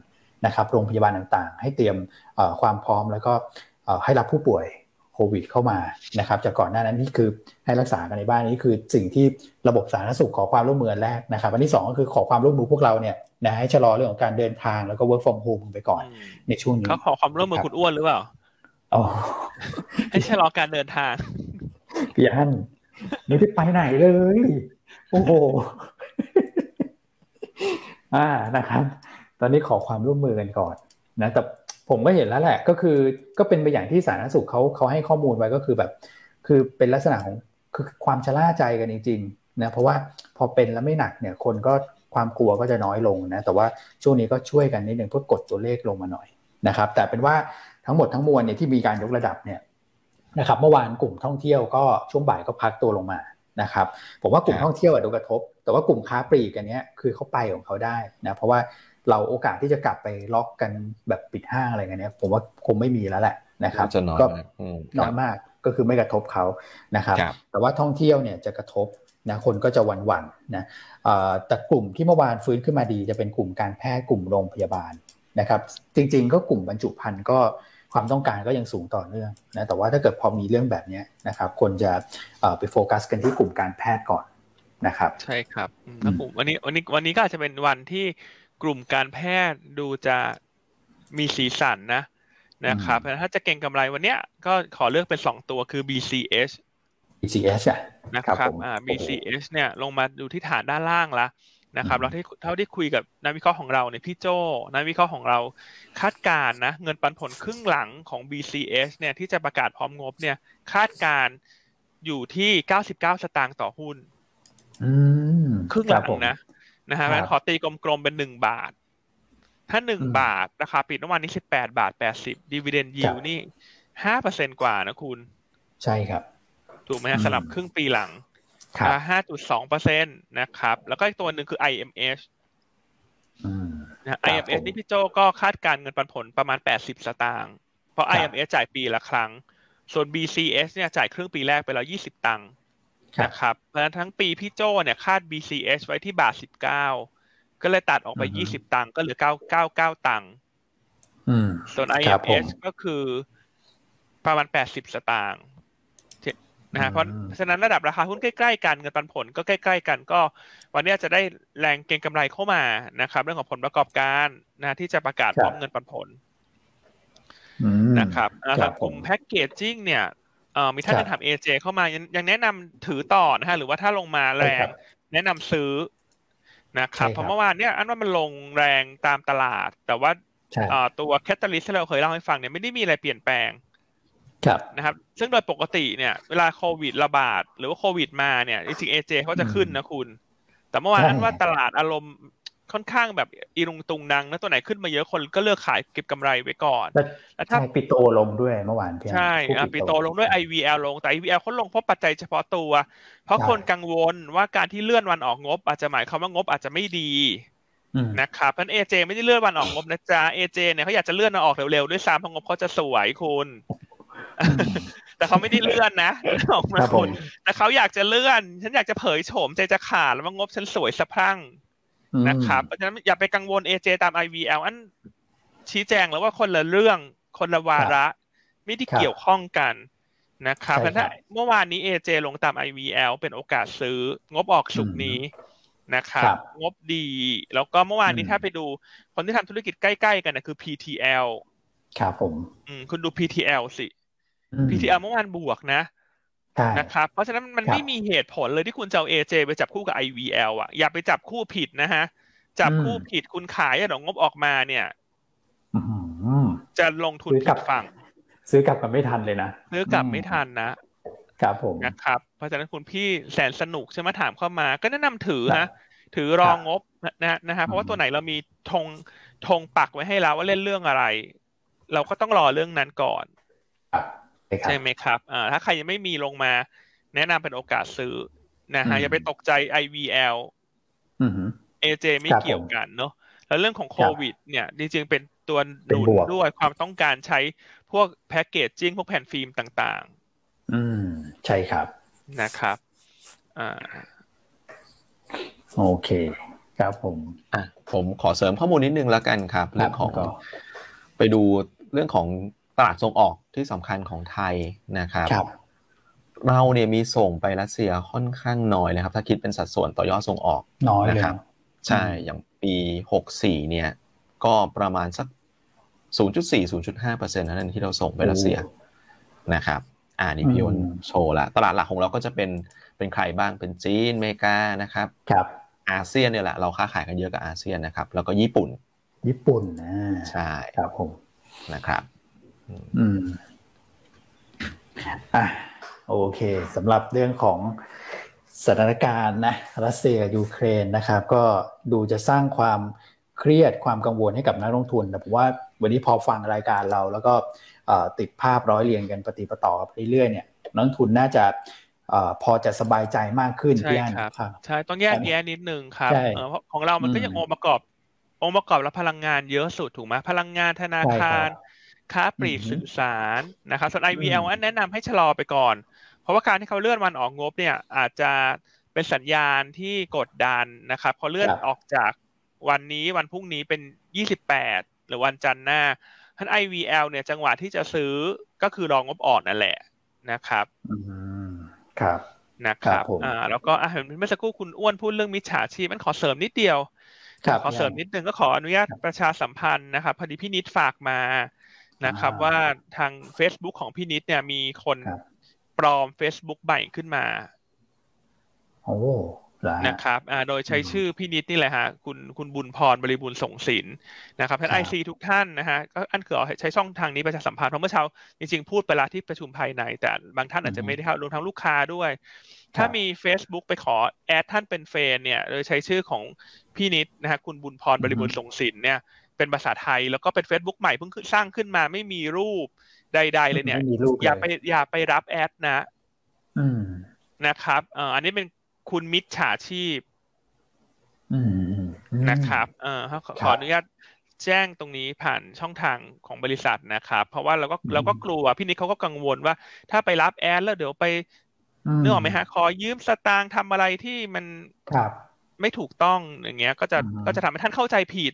นะครับโรงพยาบาลต่างๆ ให้เตรียมความพร้อมแล้วก็ให้รับผู้ป่วย โควิดเข้ามานะครับจากก่อนหน้านั้นนี่คือให้รักษากันในบ้านนี้คือสิ่งที่ระบบสาธารณสุขขอความร่วมมือแรกนะครับอันที่ 2 ก็คือขอความร่วมมือพวกเราเนี่ยนะให้ชะลอเรื่องของการเดินทางแล้วก็ work from home ไปก่อนในช่วงนี้เขาขอความร่วมมือคุณอ้วนหรือเปล่าอ๋อให้ชะลอการเดินทางพี่ฮันไม่ได้ไปไหนเลยโอ้โหอ่านะครับ ตอนนี้ขอความร่วมมือกันก่อนนะแต่ ผมก็เห็นแล้วแหละ ก็คือก็เป็นไปอย่างที่สาธารณสุขเขาเขาให้ข้อมูลไว้ก็คือแบบ คือเป็นลักษณะของคือความชะล่าใจกันจริงๆนะเพราะว่าพอเป็นแล้วไม่หนักเนี่ยคนก็ความกลัวก็จะน้อยลงนะแต่ว่าช่วงนี้ก็ช่วยกันนิดนึงเพื่อกดตัวเลขลงมาหน่อยนะครับ แต่เป็นว่าทั้งหมดทั้งมวลเนี่ยที่มีการยกระดับเนี่ยนะครับเมื่อวานกลุ่มท่องเที่ยวก็ช่วงบ่ายก็พักตัวลงมานะครับผมว่ากลุ่มท่องเที่ยวโดนกระทบ แต่ว่ากลุ่มค้าปลีกกันเนี้ยคือเขาไปของเขาได้นะเพราะว่า เราโอกาสที่จะกลับไปล็อกกันแบบปิดห้างอะไรเงี้ยผมว่าคงไม่มีแล้วแหละนะครับจะน้อยก็น้อยมากก็ก็คือไม่กระทบเขานะครับครับ แต่ว่าท่องเที่ยวเนี่ยจะกระทบนะคนก็จะหวั่นๆนะเอ่อแต่กลุ่มที่เมื่อวานฟื้นขึ้นมาดีจะเป็นกลุ่มการแพทย์กลุ่มโรงพยาบาลนะครับจริงๆ ก็กลุ่มบรรจุภัณฑ์ก็ความต้องการก็ยังสูงต่อเนื่องนะแต่ว่าถ้าเกิดพอมีเรื่องแบบเนี้ยนะครับคนจะเอ่อไปโฟกัสกันที่กลุ่มการแพทย์ก่อนนะครับ ใช่ครับอืมอืมแล้วกลุ่มวันนี้วันนี้วันนี้ก็อาจจะเป็นวันที่ กลุ่มการแพทย์ดูจะมีสีสันนะนะครับเพราะฉะนั้นถ้าจะเก็งกำไรวันเนี้ยก็ขอเลือกเป็นสองตัวคือ BCH ECS อะนะครับผมอ่า BCH เนี่ยลงมาดูที่ฐานด้านล่างละนะครับแล้วที่เท่าที่คุยกับนักวิเคราะห์ของเราเนี่ยพี่โจนักวิเคราะห์ของเราคาดการณ์นะเงินปันผลครึ่งหลังของ BCH เนี่ยที่จะประกาศพร้อมงบเนี่ยคาดการณ์อยู่ที่ 99 สตางค์ต่อหุ้นอืมครึ่งหลังบผมนะ นะฮะครับงั้นขอตีกลมๆเป็นหนึ่งบาท ถ้าหนึ่งอืมบาทราคาปิดเมื่อวานนี้สิบแปดบาทแปดสิบดีเวเดนยิครัวบนี่ห้าเปอร์เซ็นกว่านะคุณ ใช่ครับ ถูกไหมอืฮะมสำหรับครึ่งปีหลังครับห้าจุดสองเปอร์เซ็นตนะครับ แล้วก็อีกตัวหนึ่งคือ IMH อืมนะฮะครับ IMH ผมนี่พี่โจก็คาดการณ์เงินปันผลประมาณแปดสิบสตางค์ เพราะครับ IMH จ่ายปีละครั้ง ส่วน BCS เนี่ยจ่ายครึ่งปีแรกไปแล้วยี่สิบตังค์ครับ นะครับเพราะฉะนั้นทั้งปีพี่โจเนี่ยคาด BCH ไว้ที่บาทสิบเก้าก็เลยตัดออกไปอือฮึยี่สิบตังค์ก็เหลือเก้าเก้าเก้าตังค์อืมส่วนครับผม IMH ก็คือประมาณแปดสิบสตางค์ที่นะฮะเพราะอืมฉะนั้นระดับราคาหุ้นใกล้ๆกันเงินปันผลก็ใกล้ๆกันก็ วันนี้จะได้แรงเก็งกำไรเข้ามานะครับ เรื่องของผลประกอบการนะที่จะประกาศพร้อมเงินปันผลอืมนะครับอ่าครับสำหรับกลุ่มผมแพ็กเกจจิ้งเนี่ยเอ่อ มีท่านครับจะถาม AJ เข้ามายังยังแนะนำถือต่อนะฮะหรือว่าถ้าลงมาแรใช่คงรับแนะนำซื้อนะครับใช่ครับเพราะเมื่อวานเนี่ยอันว่ามันลงแรงตามตลาด แต่ว่าใช่เอ่อตัวแคตตาลิสที่เราเคยเล่าให้ฟังเนี่ยไม่ได้มีอะไรเปลี่ยนแปลงครับนะครับ ซึ่งโดยปกติเนี่ย เวลาโควิดระบาด หรือว่าโควิดมาเนี่ยจริงๆ AJ เขาจะขึ้นนะคุณ แต่เมื่อวานใช่อันว่าตลาดอารมณ์ ค่อนข้างแบบอีรุงตุงนังนะตัวไหนขึ้นมาเยอะคนก็เลือกขายเก็บกำไรไว้ก่อน แล้วแล้วถ้าใช่ปิโตลงด้วยเมื่อวานพี่อันใช่ผู้อะปิโตลงด้วย IVL ลงแต่ IVL เขาลงเพราะปัจจัยเฉพาะตัว เพราะใช่คนกังวลว่าการที่เลื่อนวันออกงบ อาจจะหมายความว่างบอาจจะไม่ดีอืมนะครับเพราะฉะนั้น AJ ไม่ได้เลื่อนวันออกงบนะจ๊ะ AJ เนี่ยเขาอยากจะเลื่อนวันออกเร็วๆด้วยซ้ำเพราะงบเขาจะสวยคุณแต่เขาไม่ได้เลื่อนนะออกมาครับผคุมณแต่เขาอยากจะเลื่อน ฉันอยากจะเผยโฉมใจจะขาดแล้วว่างบฉันสวยสะพรั่งอืม นะครับเพราะฉะนั้นอย่าไปกังวล AJ ตาม IVL อันชี้แจงแล้วว่าคนละเรื่องคนละวาระ ไม่ได้ครับเกี่ยวข้องกันนะครับใช่เพราะฉะนั้นครัถ้าบเมื่อวานนี้ AJ ลงตาม IVL เป็นโอกาสซื้องบออกสุกร์นี้นะครับครับงบดี แล้วก็เมื่อวานนี้อืมถ้าไปดูคนที่ทำธุรกิจใกล้ ๆ กันนะคือ PTL ครับผม อืมคุณดู PTL สิอืม PTL เมื่อวานบวกนะใช่ นะครับเพราะฉะนั้นมันครับไม่มีเหตุผลเลยที่คุณจะเอา AJ ไปจับคู่กับ IVL อะอย่าไปจับคู่ผิดนะฮะ จับคู่อืมผิดคุณขายอะเดี๋ยวงบออกมาเนี่ยอื้อหือจะลงทุนซื้อกลัผิบดฝั่ง ซื้อกลับกันไม่ทันเลยนะซื้อกลับไม่ทันนะครับผมนะครับเพราะฉะนั้นคุณพี่แสนสนุกใช่ไหมถามเข้ามา ก็แนะนำถือครัฮะบถือรองงบนะนะฮะเพราะว่าอืมตัวไหนเรามีธงธงปักไว้ให้แล้วว่าเล่นเรื่องอะไร เราก็ต้องรอเรื่องนั้นก่อนครับ ใช่ครับใช่ไหมครับอ่าถ้าใครยังไม่มีลงมา แนะนำเป็นโอกาสซื้อนะฮะอืมอย่าไปตกใจ IVL อือหือ AJ ไม่ครับเกี่ยวกันเนาะแล้วเรื่องของโควิด เนี่ยจริงๆเป็นตัวหเป็นนุนบวกด้วยความต้องการใช้พวกแพ็กเกจจิ้งพวกแผ่นฟิล์มต่างอืม ใช่ครับๆนะครับอ่าโอเคครับผมอะผมขอเสริมข้อมูลนิดนึงแล้วกันครับ เรื่องของก็ไปดูเรื่องของ ตลาดส่งออกที่สำคัญของไทยนะครับครับเราเนี่ยมีส่งไปรัสเซียค่อนข้างน้อยนะครับ ถ้าคิดเป็นสัดส่วนต่อยอดส่งออกน้อยเลยนะครับเนอะใช่อย่างปี64เนี่ย ก็ประมาณสัก0.4-0.5%นั้นที่เราส่งไปรัสเซียนะครับอ่านี่พี่อืมอ้นโชว์ละตลาดหลักของเราก็จะเป็นเป็นใครบ้างเป็นจีนอเมริกานะครับครับอาเซียนเนี่ยแหละเราค้าขายกันเยอะกับอาเซียนนะครับ แล้วก็ญี่ปุ่น ญี่ปุ่นนะใช่ครับผมนะครับ อืมอะโอเคสำหรับเรื่องของสถานการณ์นะรัสเซียกับยูเครนนะครับ ก็ดูจะสร้างความเครียดความกังวลให้กับนักลงทุนแต่ผมว่าวันนี้พอฟังรายการเรา แล้วก็เอ่อติดภาพร้อยเรียงกันปฏิปต่อไปเรื่อยๆเนี่ยนักลงทุนน่าจะเอ่อพอจะสบายใจมากขึ้นใช่พี่อันครับครับใช่ต้องแยกแยะนิดนึงครับใช่เออเพราะของเรามันก็อืมยังองค์ประกอบ องค์ประกอบและพลังงานเยอะสุดถูกไหมพลังงานธนาใช่คคารัรบ ค้าปลีกสื่อสารนะครับส่วน IVL อันแนะนำให้ชะลอไปก่อน เพราะว่าการที่เขาเลื่อนวันออกงบเนี่ยอาจจะเป็นสัญญาณที่กดดันนะครับพอเลื่อนออกจากวันนี้วันพรุ่งนี้เป็น 28 หรือวันจันทร์หน้าท่าน IVL เนี่ยจังหวะที่จะซื้อก็คือรองงบออกนั่นแหละนะครับอืมครับนะครับอ่าแล้วก็อ่าเห็นเมื่อสักครู่คุณอ้วนพูดเรื่องมิจฉาชีพมันขอเสริมนิดเดียวขอเสริมนิดนึงก็ขออนุญาตประชาสัมพันธ์นะครับพอดีพี่นิดฝากมา นะครับ ว่าทาง Facebook ของพี่นิดเนี่ยมีคนปลอม Facebook ใหม่ขึ้นมาโอ้นะครับอ่าโดยใช้ชื่อพี่นิดนี่แหละฮะ คุณคุณบุญพรบริบูรณ์ส่งสินนะครับท่านไอซีทุกท่านนะฮะ ก็อันเกือใช้ช่องทางนี้ประชาสัมพันธ์เพราะเมื่อเช้าจริงๆพูดไปแล้วที่ประชุมภายใน แต่บางท่านอาจจะไม่ได้เข้ารวมทั้งลูกค้าด้วย ถ้ามี Facebook ไปขอแอดท่านเป็นเฟนเนี่ย โดยใช้ชื่อของพี่นิดนะฮะ คุณบุญพรบริบูรณ์ส่งสินเนี่ย เป็นภาษาไทย แล้วก็เป็น Facebook ใหม่เพิ่งสร้างขึ้นมาไม่มีรูปใดๆเลยเนี่ย อย่าไปอย่าไปรับแอดนะนะครับเอ่ออันนี้เป็นคุณมิจฉาชีพนะครับ เออขออนุญาตแจ้งตรงนี้ผ่านช่องทางของบริษัทนะครับ เพราะว่าเราก็เราก็กลัวพี่นิดเขาก็กังวลว่า ถ้าไปรับ add แล้วเดี๋ยวไปเนื้อออกไหมฮะขอยืมสตางค์ทำอะไรที่มันไม่ถูกต้องอย่างเงี้ย ก็จะก็จะทำให้ท่านเข้าใจผิด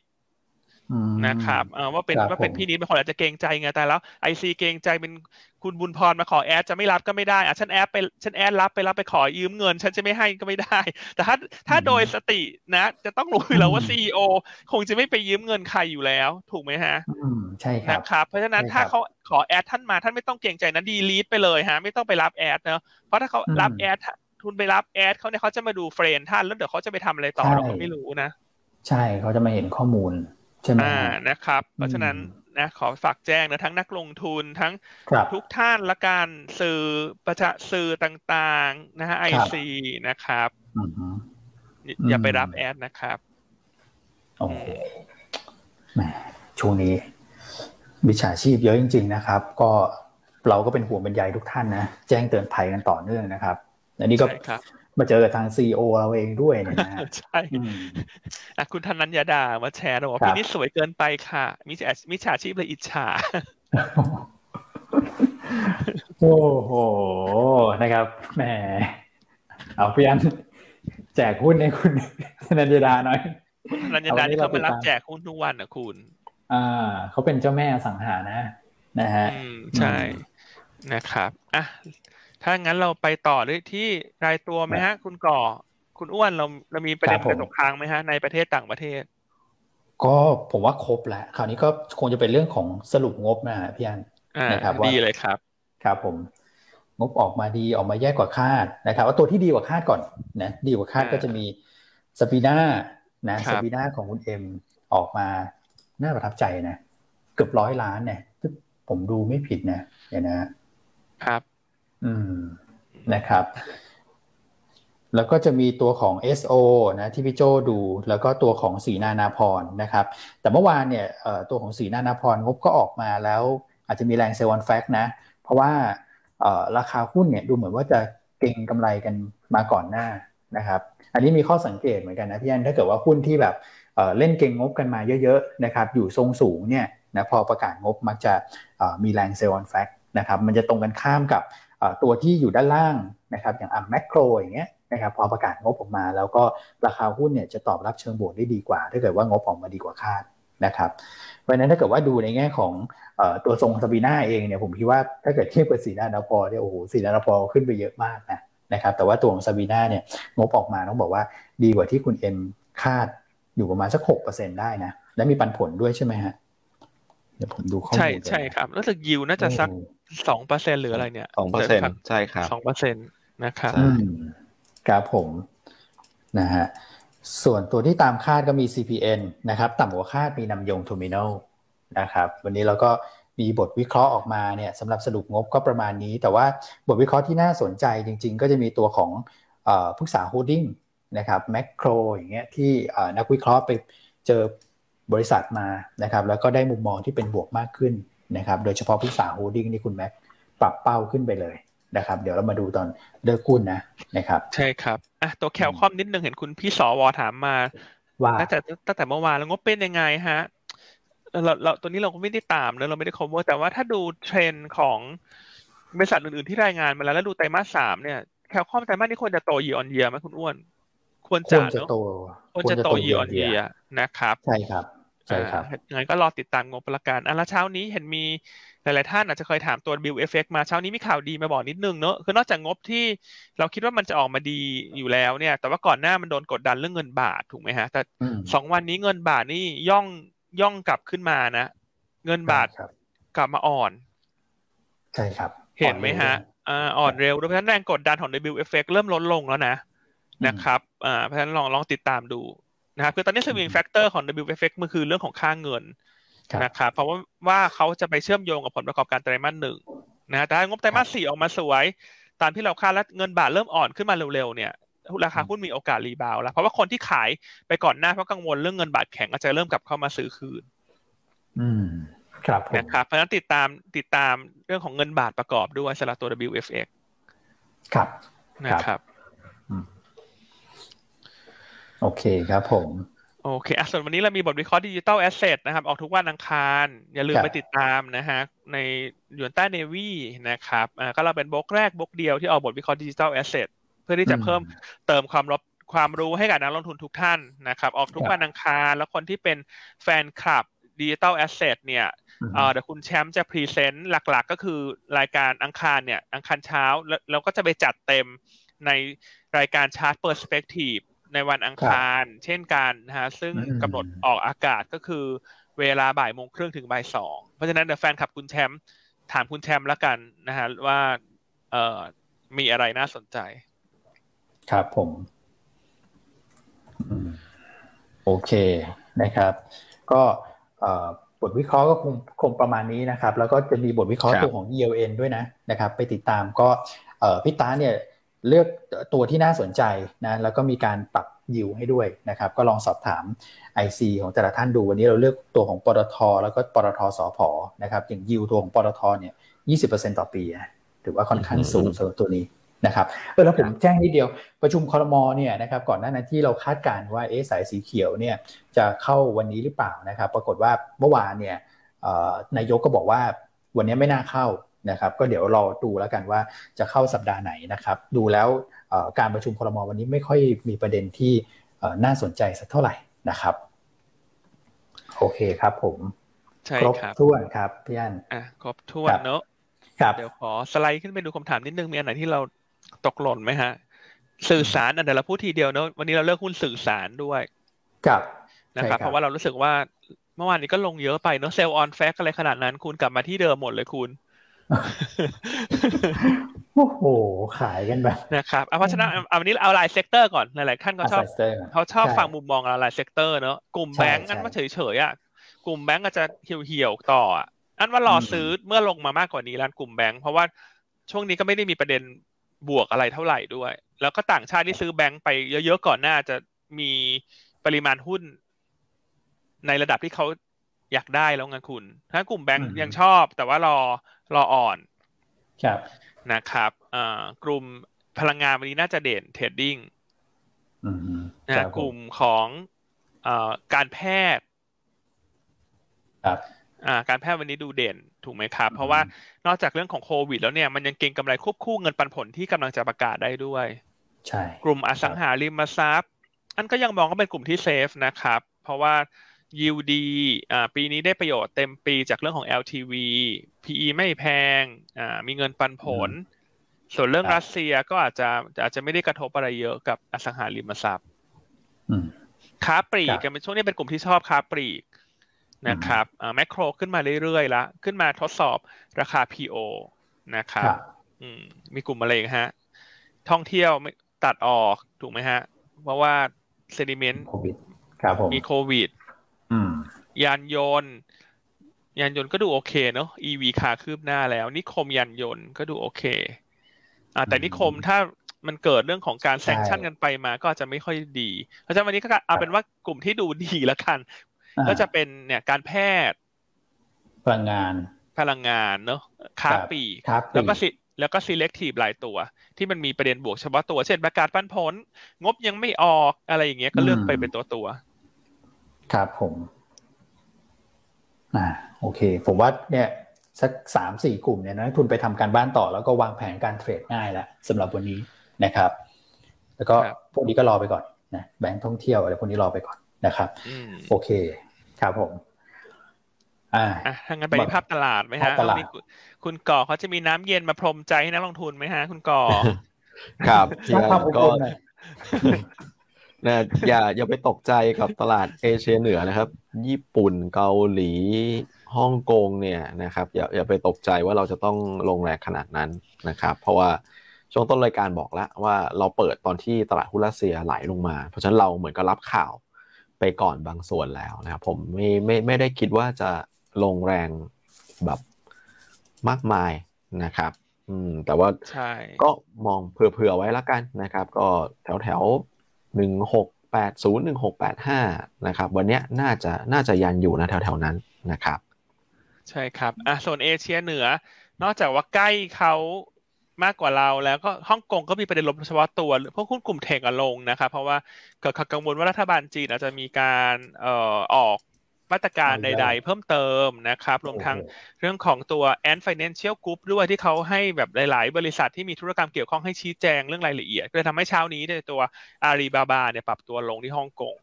นะครับเออว่าเป็นว่าเป็นพี่นิดเป็นคนอาจจะเกรงใจไงแต่แล้ว IC เกรงใจเป็นคุณบุญพรมาขอ add จะไม่รับก็ไม่ได้อะฉัน add ไปฉัน add รับไปรับไปขอยืมเงิน ฉันจะไม่ให้ก็ไม่ได้ แต่ถ้าถ้าโดยสตินะ จะต้องรู้อยู่แล้วว่า CEO คงจะไม่ไปยืมเงินใครอยู่แล้ว ถูกไหมฮะใช่ครับนะครับเพราะฉะนั้นถ้าเขาขอ add ท่านมาท่านไม่ต้องเกรงใจนะ delete ไปเลยฮะไม่ต้องไปรับ add เนาะเพราะถ้าเขารับ add ทุนไปรับ add เขาเนี่ยเขาจะมาดู friend ท่านแล้วเดี๋ยวเขาจะไปทำอะไรต่อเราก็ไม่รู้นะใช่เขาจะมาเห็นข้อมูล ใช่ไหมนะครับ เพราะฉะนั้นนะขอฝากแจ้งนะทั้งนักลงทุนทั้งทุกท่านและการสื่อประชาสื่อต่างๆนะฮะ IC นะครับอย่าไปรับ add นะครับโอ้แหมช่วงนี้วิชาชีพเยอะจริง ๆ นะครับ ก็เราก็เป็นห่วงเป็นใยทุกท่านนะ แจ้งเตือนภัยกันต่อเนื่องนะครับอันนี้ก็ มาเจอกับทางซีอเราเองด้วยเนี่ยนะใช่อะคุณธนัญญาดามาแชร์บอกพี่นี่สวยเกินไปค่ะมิจฉามิจฉาชีพเลยอิจฉาโอ้โหนะครับแหมเอาเพียนแจกหุ้นให้คุณธนัญญาดาหน่อยคุณธนัญญาดาที่เขาไปรับแจกหุ้นทุกวันนะคุณ อ่าเขาเป็นเจ้าแม่สังหานะ นะฮะใช่นะครับอะ ถ้างั้นเราไปต่อด้วยที่รายตัวไหมฮะ คุณก่อ คุณอ้วนเราเรามีประเด็นกระตกค้างไหมฮะ ในประเทศต่างประเทศ ก็ผมว่าครบแล้วคราวนี้ก็คงจะเป็นเรื่องของสรุปงบนะพี่อันนะครับดีเลยครับ ครับผม งบออกมาดีออกมาแย่กว่าคาดนะครับว่าตัวที่ดีกว่าคาดก่อนนะดีกว่าคาดก็จะมีสปีน่านะสปีน่าของคุณเอ็มออกมาน่าประทับใจนะ เกือบร้อยล้านเนี่ยผมดูไม่ผิดนะเดี๋ยวนะครับ อืมนะครับ แล้วก็จะมีตัวของ SO นะที่พี่โจดู แล้วก็ตัวของสีนานาพรนะครับ แต่เมื่อวานเนี่ยตัวของสีนานาพรงบก็ออกมาแล้ว อาจจะมีแรงเซลล์วันแฟกนะ เพราะว่าราคาหุ้นเนี่ยดูเหมือนว่าจะเก่งกำไรกันมาก่อนหน้านะครับ อันนี้มีข้อสังเกตเหมือนกันนะพี่อันถ้าเกิดว่าหุ้นที่แบบเล่นเก่งงบกันมาเยอะๆนะครับ อยู่ทรงสูงเนี่ยนะพอประกาศงบมักจะมีแรงเซลล์วันแฟกนะครับ มันจะตรงกันข้ามกับ ตัวที่อยู่ด้านล่างนะครับอย่างอะแมคโครอย่างเงี้ยนะครับพอประกาศงบออกมา แล้วก็ราคาหุ้นเนี่ยจะตอบรับเชิงบวกได้ดีกว่า ถ้าเกิดว่างบออกมาดีกว่าคาดนะครับเพราะนั้นถ้าเกิดว่าดูในแง่ของตัวทรงสปีนาเองเนี่ยผมคิดว่าถ้าเกิดเทียบกับสีนานาพอเนี่ยโอ้โหสีนานาพอขึ้นไปเยอะมากนะนะครับแต่ว่าตัวของซาบีนาเนี่ยงบออกมาต้องบอกว่าดีกว่าที่คุณเอ็มคาดอยู่ประมาณสักหกเปอร์เซ็นได้นะและมีปันผลด้วยใช่ไหมฮะ เดี๋ยวผมดูข้อมูลใช่ใช่ครับรู้สึกยิวน่าจะสักสองเปอร์เซ็นหรืออะไรเนี่ยสองเปอร์เซ็นใช่ครับสองเปอร์เซ็นต์นะครับครับผมนะฮะส่วนตัวที่ตามคาดก็มี CPN นะครับ ต่ำกว่าคาดมีนามยงเทอร์มินัลนะครับ วันนี้เราก็มีบทวิเคราะห์ออกมาเนี่ยสำหรับสรุปงบก็ประมาณนี้ แต่ว่าบทวิเคราะห์ที่น่าสนใจจริง ๆ ก็จะมีตัวของพฤกษาโฮลดิ้งนะครับแมคโครอย่างเงี้ยที่นักวิเคราะห์ไปเจอ บริษัทมานะครับแล้วก็ได้มุมมองที่เป็นบวกมากขึ้นนะครับโดยเฉพาะพฤกษาโฮลดิ้งนี่คุณแม็กปรับเป้าขึ้นไปเลยนะครับเดี๋ยวเรามาดูตอนเลือกหุ้นนะนะครับใช่ครับอะตัวแคลคอมนิดนึงเห็นคุณพี่สอวอถามมาว่าตั้งแต่ตั้งแต่เมื่อวานแล้วงบเป็นยังไงฮะเราเราตัวนี้เราก็ไม่ได้ตามเนอะเราไม่ได้ cover แต่ว่าถ้าดูเทรนด์ของบริษัทอื่นๆที่รายงานมาแล้วแล้วดูไตรมาสสามเนี่ยแคลคอมไตรมาสนี้ควรจะโต year on year ไหมคุณอ้วนควรควจะรจะเนอะโตควรจะโต year on year นะครับ ใช่ครับ ใช่ครับอ่างั้นก็รอติดตามงบประกันอะแล้วเช้านี้เห็นมีหลาย ๆ ท่านอาจจะเคยถามตัว Bill Effect มาเช้านี้มีข่าวดีมาบอกนิดนึงเนอะคือนอกจากงบที่เราคิดว่ามันจะออกมาดีอยู่แล้วเนี่ย แต่ว่าก่อนหน้ามันโดนกดดันเรื่องเงินบาทถูกไหมฮะ แต่อืมสองวันนี้เงินบาทนี่ย่องย่องกลับขึ้นมานะ เงินบาทครับกลับมาอ่อน ใช่ครับ เห็นไหมฮะอ่าอ่อนเร็วด้วยเพราะฉะนั้นแรงกดดันของ Bill Effect เริ่มลดลงแล้วนะนะครับอ่าเพราะฉะนั้นลองลองติดตามดู นะครับคือตอนนี้ swing factor ของ W effect มันคือเรื่องของค่าเงินครับนะครับเพราะว่าว่าเขาจะไปเชื่อมโยงกับผลประกอบการไตรมาสหนึ่งนะฮะแต่ถ้างบไตรมาสสี่ออกมาสวย ตามที่เราคาดและเงินบาทเริ่มอ่อนขึ้นมาเร็วๆเนี่ยราคาหุ้นมีโอกาสรีบาวด์แล้ว เพราะว่าคนที่ขายไปก่อนหน้าเพราะกังวลเรื่องเงินบาทแข็งก็จะเริ่มกลับเข้ามาซื้อคืน อืมครับผมนะครับเพราะฉะนั้นติดตามติดตามเรื่องของเงินบาทประกอบด้วยสำหรับตัว WFX ครับนะครับ โอเคครับผม โอเคอะส่วนวันนี้เรามีบทวิเคราะห์ดิจิ t a ลแอสเซทนะครับ ออกทุกวันอังคาร อย่าลืมครับไปติดตามนะฮะ ในหยวนต้าเนวีนะครับอ่าก็เราเป็นบล็อกแรกบล็อกเดียวที่ออกบทวิเคราะห์ดิจิ t a ลแอสเซทเพื่อที่จะเพิ่มเติมความรบความรู้ให้กับนักลงทุนทุกท่านนะครับ ออกทุกวันอังคาร แล้วคนที่เป็นแฟนคลับดิจิ t a ลแอสเซทเนี่ยอืมเอ่อเดี๋ยวคุณแชมป์จะ present หลักๆ ก็คือรายการอังคารเนี่ย อังคารเช้าแล้วแล้วก็จะไปจัดเต็มในรายการชาร์ตเปอร์สเปกทีฟ ในวันอังคาร เช่นกันนะฮะซึ่งอืมกำหนดออกอากาศก็คือเวลาบ่ายโมงครึ่งถึงบ่ายสองเพราะฉะนั้นเดี๋ยวแฟนคลับคุณแชมป์ถามคุณแชมป์แล้วกันนะฮะว่าเอ่อมีอะไรน่าสนใจ ครับผมอืมโอเคนะครับ ก็เอ่อบทวิเคราะห์ก็คงคงประมาณนี้นะครับ แล้วก็จะมีบทวิเคราะห์ครับตัวของ ELN ด้วยนะนะครับ ไปติดตามก็เอ่อพี่ตาเนี่ย เลือกตัวที่น่าสนใจนะแล้วก็มีการปรับยิวให้ด้วยนะครับ ก็ลองสอบถาม IC ของแต่ละท่านดูวันนี้เราเลือกตัวของปตท แล้วก็ปตทสพนะครับ อย่างยิวตัวของปตทเนี่ย20%ต่อปีนะถือว่าค่อนข้างสูงสำหรับตัวนี้นะครับเออแล้วผมแจ้งนิดเดียวประชุมคอรมอเนี่ยนะครับก่อนหน้านั้นที่เราคาดการณ์ว่าเอ๊ะสายสีเขียวเนี่ยจะเข้าวันนี้หรือเปล่านะครับ ปรากฏว่าเมื่อวานเนี่ยนายกก็บอกว่าวันนี้ไม่น่าเข้า นะครับก็เดี๋ยวรอดูแล้วกันว่าจะเข้าสัปดาห์ไหนนะครับ ดูแล้วเอ่อการประชุมคอรมอวันนี้ไม่ค่อยมีประเด็นที่เอ่อน่าสนใจสักเท่าไหร่นะครับโอเคครับผมใช่ครบครับถ้วนครับพี่อันอะครบถ้วนครับเนอะครับเดี๋ยวขอสไลด์ขึ้นไปดูคำถามนิดนึงมีอันไหนที่เราตกหล่นไหมฮะ สื่อสารอันเดี๋ยวเราพูดทีเดียวเนอะวันนี้เราเลือกหุ้นสื่อสารด้วยครับนะครับใช่เพราะว่าเรารู้สึกว่าเมื่อวานนี้ก็ลงเยอะไปเนอะ sell on fact อะไรขนาดนั้น คุณกลับมาที่เดิมหมดเลยคุณ โอ้โห ขายกันแบบนะครับเอาเพราะฉะนั้นเอาเอาวันนี้เอาราย sector ก่อนหลายๆท่านก็ชอบ Asset Sector เขาชอบใช่ฟังมุมมองเราราย sector เนอะกลุ่มใช่แบงก์อันใช่ว่าเฉยๆอะกลุ่มแบงก์ก็จะเหี่ยวๆต่ออะอันว่ารออมซื้อเมื่อลงมามากกว่านี้แล้วกลุ่มแบงก์เพราะว่าช่วงนี้ก็ไม่ได้มีประเด็นบวกอะไรเท่าไหร่ด้วย แล้วก็ต่างชาติที่ซื้อแบงก์ไปเยอะๆก่อนหน้าจะมีปริมาณหุ้น ในระดับที่เขาอยากได้แล้วไงคุณถ้ากลุ่มแบงก์อืมยังชอบ แต่ว่ารอ รออ่อนครับนะครับอ่ากลุ่มพลังงานวันนี้น่าจะเด่นเทรดดิ้งอืมนะคฮะรับผกลุ่มของเอ่อการแพทย์ครับอ่าการแพทย์วันนี้ดูเด่นถูกไหมครับอืมเพราะว่านอกจากเรื่องของโควิด แล้วเนี่ยมันยังเก็งกำไรควบคู่เงินปันผลที่กำลังจะประกาศได้ด้วย ใช่ กลุ่มอสังหาริมทรัพย์ อันก็ยังมองว่าเป็นกลุ่มที่เซฟนะครับ เพราะว่า ยิวดีอ่าปีนี้ได้ประโยชน์เต็มปีจากเรื่องของ LTV PE ไม่แพงอ่ามีเงินปันผล ส่วนเรื่องรัสเซียก็อาจจะอาจจะไม่ได้กระทบอะไรเยอะกับอสังหาริมทรัพย์อืมค้าปลีกครับกันเป็นช่วงนี้เป็นกลุ่มที่ชอบค้าปลีกนะครับอ่าแมคโครขึ้นมาเรื่อยๆละขึ้นมาทดสอบราคา PO นะครับครับอืมมีกลุ่มอะไรอีกฮะ ท่องเที่ยวไม่ตัดออกถูกไหมฮะ เพราะว่าเซนิเมนต์โควิดครับผมมีโควิดอืม ยานยนต์ ยานยนต์ก็ดูโอเคเนาะ EV ขาคืบหน้าแล้ว นิคมยานยนต์ก็ดูโอเค อ่าแต่อืมนิคมถ้ามันเกิดเรื่องของการใช่แซงชั่นกันไปมาก็อาจจะไม่ค่อยดี เพราะฉะนั้นวันนี้ก็เอาเป็นว่ากลุ่มที่ดูดีแล้วกันอ่าก็จะเป็นเนี่ยการแพทย์ พลังงาน พลังงานเนาะค้าครับปลีกครับแล้วก็สิแล้วก็ selective หลายตัว ที่มันมีประเด็นบวกเฉพาะตัว เช่นประกาศปันผล งบยังไม่ออกอะไรอย่างเงี้ยก็เลือกไปเป็นตัวตัว ครับผมอ่าโอเค ผมว่าเนี่ยสักสามสี่กลุ่มเนี่ยนักทุนไปทำการบ้านต่อแล้วก็วางแผนการเทรดง่ายแล้วสำหรับวันนี้นะครับ แล้วก็พวกนี้ก็รอไปก่อนนะแบงค์ท่องเที่ยวอะไรพวกนี้รอไปก่อนนะครับโอเคครับผม อ่าทางนั้นไปที่ภาพตลาดไหมฮะคุณก่อเขาจะมีน้ำเย็นมาพรมใจให้นักลงทุนไหมฮะ คุณก่อครับก็ นะอย่าอย่าไปตกใจกับตลาดเอเชียเหนือนะครับ ญี่ปุ่นเกาหลีฮ่องกงเนี่ยนะครับอย่าอย่าไปตกใจว่าเราจะต้องลงแรงขนาดนั้นนะครับ เพราะว่าช่วงต้นรายการบอกแล้วว่าเราเปิดตอนที่ตลาดหุ้นรัสเซียไหลลงมา เพราะฉะนั้นเราเหมือนกับรับข่าวไปก่อนบางส่วนแล้วนะครับผมไม่ไม่ไม่ได้คิดว่าจะลงแรงแบบมากมายนะครับ อืมแต่ว่าก็มองเผื่อๆไว้แล้วกันนะครับ ก็แถวแถว หนึ่งหกแปดศูนย์หนึ่งหกแปดห้านะครับวันนี้น่าจะน่าจะยันอยู่นะแถวๆนั้นนะครับ ใช่ครับอะโซนเอเชียเหนือ นอกจากว่าใกล้เขามากกว่าเราแล้วก็ฮ่องกงก็มีประเด็นลบเฉพาะตัวพวกหุ้นกลุ่มเทคลงนะครับเพราะว่าเกิดกังวลว่ารัฐบาลจีนอาจจะมีการเอ่อออก มาตรการใด ๆ เพิ่มเติมนะครับ รวมทั้งเรื่องของตัว Ant Financial Group ด้วยที่เขาให้แบบหลาย ๆ บริษัทที่มีธุรกรรมเกี่ยวข้องให้ชี้แจงเรื่องรายละเอียดก็เลยทำให้เช้านี้ในตัวอาลีบาบาเนี่ยปรับตัวลงที่ฮ่องกง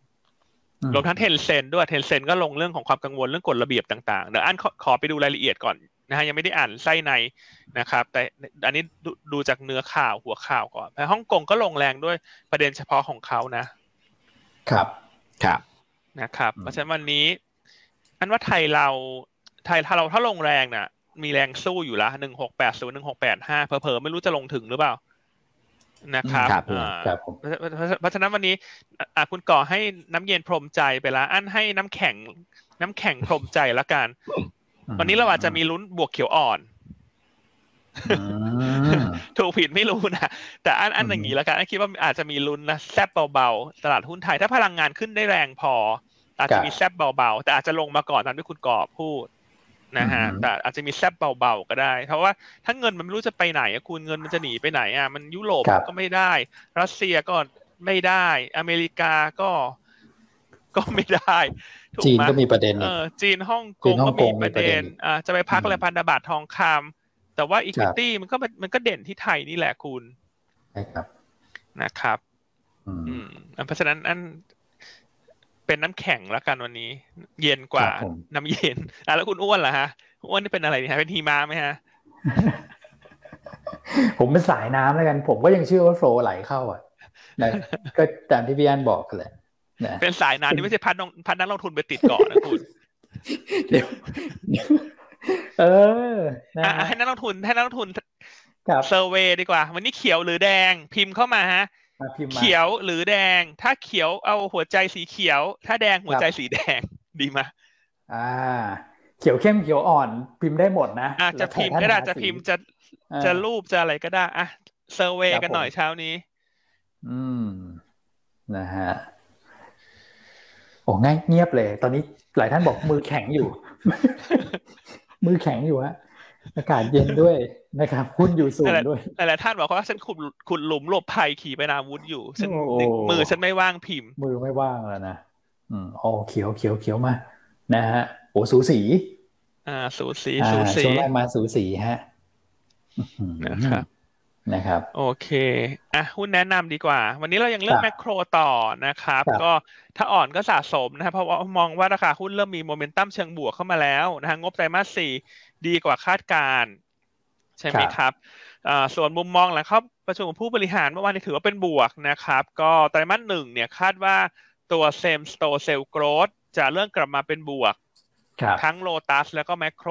รวมทั้งเทนเซนด้วยเทนเซนก็ลงเรื่องของความกังวลเรื่องกฎระเบียบต่างๆ เดี๋ยวอันขอไปดูรายละเอียดก่อนนะฮะยังไม่ได้อ่านไส้ในนะครับ แต่อันนี้ดูจากเนื้อข่าวหัวข่าวก่อนแต่ฮ่องกงก็ลงแรงด้วยประเด็นเฉพาะของเขานะ ครับครับนะครับเพราะฉะนั้นวันนี้ อันว่าไทยเราไทยถ้าเราถ้าลงแรงน่ะ มีแรงสู้อยู่ละหนึ่งหกแปดศูนย์หนึ่งหกแปดห้าเพอเพอไม่รู้จะลงถึงหรือเปล่านะครับเพราะฉะนั้นวันนี้อ่าคุณก่อให้น้ำเย็นพรมใจไปแล้วอันให้น้ำแข็ง น้ำแข็งพรมใจแล้วกัน วันนี้เราอาจจะมีลุ้นบวกเขียวอ่อน ถูกผิดไม่รู้นะ แต่อันอันอย่างนี้แล้วกันอันคิดว่าอาจจะมีลุ้นนะแซบเบาๆ ตลาดหุ้นไทย ถ้าพลังงานขึ้นได้แรงพอ อาจจะมีแซบเบาๆ แต่อาจจะลงมาก่อนตามที่คุณกอบพูดนะฮะแต่อาจจะมีแซบเบาๆก็ได้ เพราะว่าถ้าเงินมันไม่รู้จะไปไหนคุณเงินมันจะหนีไปไหนอะมันยุโรปก็ไม่ได้ รัสเซียก็ไม่ได้ อเมริกาก็ก็ไม่ได้จีนก็มีประเด็นเออจีนฮ่องกงก็มีประเด็นอ่าจะไปพักอะไรพันธบัตรทองคำแต่ว่าอีควิตี้มันก็มันก็เด่นที่ไทยนี่แหละคุณใช่ครับนะครับ อืมเพราะฉะนั้นอัน เป็นน้ำแข็งแล้วกันวันนี้ เย็นกว่าน้ำเย็นอะแล้วคุณอ้วนล่ะฮะอ้วนนี่เป็นอะไรเนี่ยเป็นทีมาไหมฮะ ผมเป็นสายน้ำแล้วกัน ผมก็ยังเชื่อว่าโฟล์ไหลเข้าอะนะก็ตามที่พี่อันบอกกันแหละเป็นสายน้ำที่ไม่ใช่พันพันนักลงทุนไปติดเกาะนะคุณเดี๋ยวเออให้นักลงทุนให้นักลงทุนเซอร์เวย์ดีกว่า วันนี้เขียวหรือแดงพิมพ์เข้ามาฮะ เขียวหรือแดง ถ้าเขียวเอาหัวใจสีเขียว ถ้าแดงหัวใจสีแดงดีไหมอ่า เขียวเข้มเขียวอ่อนพิมพ์ได้หมดนะอ่าจะพิมพ์ก็ได้จะพิมพ์จะจะรูปจะอะไรก็ได้อะเซอร์เวยกันหน่อยเช้านี้ อืม นะฮะโอ้ง่ายเงียบเลย ตอนนี้หลายท่านบอกมือแข็งอยู่ มือแข็งอยู่ฮะ อากาศเย็นด้วยนะครับหุ้นอยู่สูงด้วยหลายท่านบอกว่าฉันขุดขุดหลุมหลบภัยขี่ไปนาวุธอยู่ฉันมือฉันไม่ว่างพิมพ์ มือไม่ว่างแล้วนะอืมอ๋อเขียวเขียวเขียวมานะฮะโอ้สูสี อ่า สูสีสูสีช่วงแรกมาสูสีฮะนะครับนะครับ โอเคอะหุ้นแนะนำดีกว่า วันนี้เรายังเลือกแมคโครต่อนะครับ ก็ถ้าอ่อนก็สะสมนะครับเพราะว่ามองว่าราคาหุ้นเริ่มมีโมเมนตัมเชิงบวกเข้ามาแล้วนะฮะงบไตรมาสสี่ ดีกว่าคาดการใช่ไหมครับส่วนมุมมองหลังเข้าประชุมผู้บริหารเมื่อวานนี้ถือว่าเป็นบวกนะครับ ก็ไตรมาสหนึ่งเนี่ยคาดว่าตัว same store sales growth จะเริ่มกลับมาเป็นบวก ทั้งโลตัสแล้วก็แมคโคร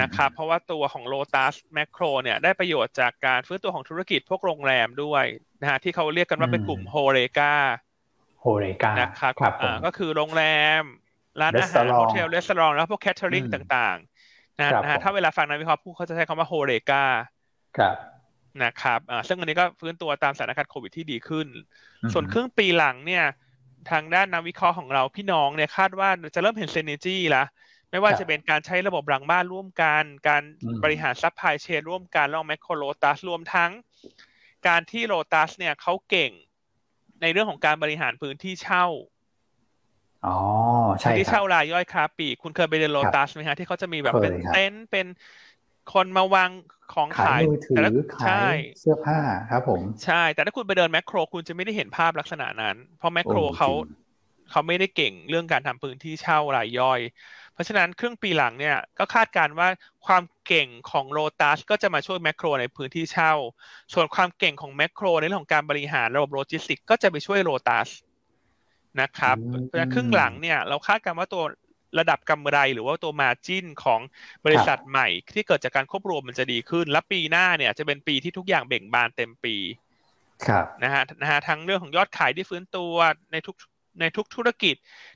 นะครับ เพราะว่าตัวของโลตัสแมคโครเนี่ยได้ประโยชน์จากการฟื้นตัวของธุรกิจพวกโรงแรมด้วยนะฮะที่เขาเรียกกันว่าเป็นกลุ่ม HoReCa HoReCa นะครับก็คือโรงแรม ร้านอาหาร hotel resort แล้วพวก catering ต่าง นะฮะถ้าเวลาฟังนักวิเคราะห์พูดเขาจะใช้คำว่า HoReCa ครับนะครับอ่าซึ่งอันนี้ก็ฟื้นตัวตามสถานการณ์โควิดที่ดีขึ้น ส่วนครึ่งปีหลังเนี่ยทางด้านนักวิเคราะห์ของเราพี่น้องเนี่ยคาดว่าจะเริ่มเห็น synergy ละไม่ว่าจะเป็นการใช้ระบบหลังบ้านร่วมกัน การบริหาร supply chain ร่วมกันแล้วแมคโครโลตัสรวมทั้ง การที่โลตัสเนี่ยเขาเก่งในเรื่องของการบริหารพื้นที่เช่า อ๋อใช่ที่ครัเช่าบรายย่อยค้าปลีกคุณเคยไปเดินโลตัสไหมฮะที่เขาจะมีแบบเคยเป็นครับเต็นท์เป็นคนมาวางของขายขายมือถืแต่อละขาใช่ยเสื้อผ้าครับผมใช่ แต่ถ้าคุณไปเดินแมคโคร คุณจะไม่ได้เห็นภาพลักษณะนั้น เพราะแมคโครโอ้เขาจริงเขาไม่ได้เก่งเรื่องการทำพื้นที่เช่ารายย่อย เพราะฉะนั้นครึ่งปีหลังเนี่ยก็คาดการณ์ว่าความเก่งของโ o ตัสก็จะมาช่วยแมคโครในพื้นที่เช่า ส่วนความเก่งของแมคโครในเรื่องของการบริหารระบบโลจิสติกส์ก็จะไปช่วยโ o ตัส นะครับอืมเพราะฉะนั้นครึ่งหลังเนี่ยเราคาดการณ์ว่าตัวระดับกำไรหรือว่าตัว margin ของบริษัทใหม่ ที่เกิดจากการควบรวมมันจะดีขึ้น และปีหน้าเนี่ยจะเป็นปีที่ทุกอย่างเบ่งบานเต็มปีครับนะฮะนะฮะทั้งเรื่องของยอดขายที่ฟื้นตัวในทุกในทุกธุรกิจ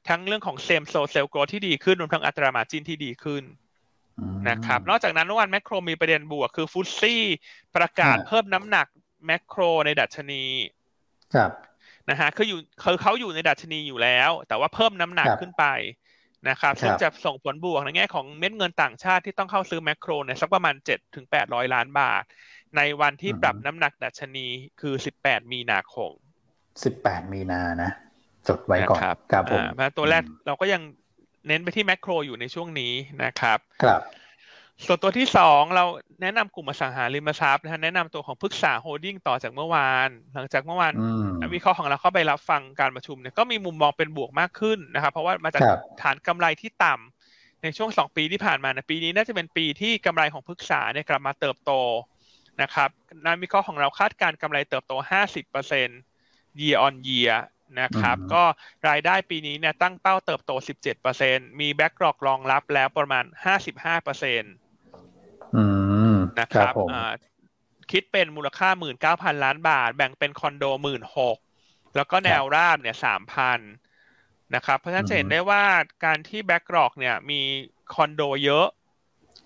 ทั้งเรื่องของ same store sales growth ที่ดีขึ้นรวมทั้งอัตรา margin ที่ดีขึ้นอืมนะครับ นอกจากนั้นเมื่อวานแมคโครมีประเด็นบวกคือ FTSE ประกาศฮะเพิ่มน้ำหนักแมคโครในดัชนี ครับ นะฮะคืออยู่คือเขาอยู่ในดัชนีอยู่แล้ว แต่ว่าเพิ่มน้ำหนักครับขึ้นไปนะครับครับซึ่งจะส่งผลบวกในแง่ของเม็ดเงินต่างชาติที่ต้องเข้าซื้อแมคโครเนี่ยสักประมาณ7ถึง800ล้านบาท ในวันที่ปรับน้ำหนักดัชนีคือ 18 มีนาคมสิบแปดมีนานะ จดไว้ก่อนนะครับครับผมอ่าเพราะฉะนั้นตัวแรกเราก็ยังเน้นไปที่แมคโครอยู่ในช่วงนี้นะครับ ครับ ส่วนตัวที่สองเราแนะนำกลุ่มอสังหาริมทรัพย์นะฮะแนะนำตัวของพฤกษาโฮลดิ้งต่อจากเมื่อวาน หลังจากเมื่อวานอืมนักวิเคราะห์ของเราเข้าไปรับฟังการประชุมเนี่ยก็มีมุมมองเป็นบวกมากขึ้นนะครับ เพราะว่ามาจากครับฐานกำไรที่ต่ำในช่วงสองปีที่ผ่านมานะปีนี้น่าจะเป็นปีที่กำไรของพฤกษาเนี่ยกลับมาเติบโตนะครับนักวิเคราะห์ของเราคาดการณ์กำไรเติบโต 50% year on year นะครับอืมก็รายได้ปีนี้เนี่ยตั้งเป้าเติบโต 17%มี backlog รองรับแล้วประมาณ 55%อืม นะครับครับผมอ่าคิดเป็นมูลค่า19,000ล้านบาท แบ่งเป็นคอนโด16,000แล้วก็แนวราบเนี่ย3,000นะครับ เพราะฉะนั้นจะเห็นได้ว่าการที่ backlog เนี่ยมีคอนโดเยอะ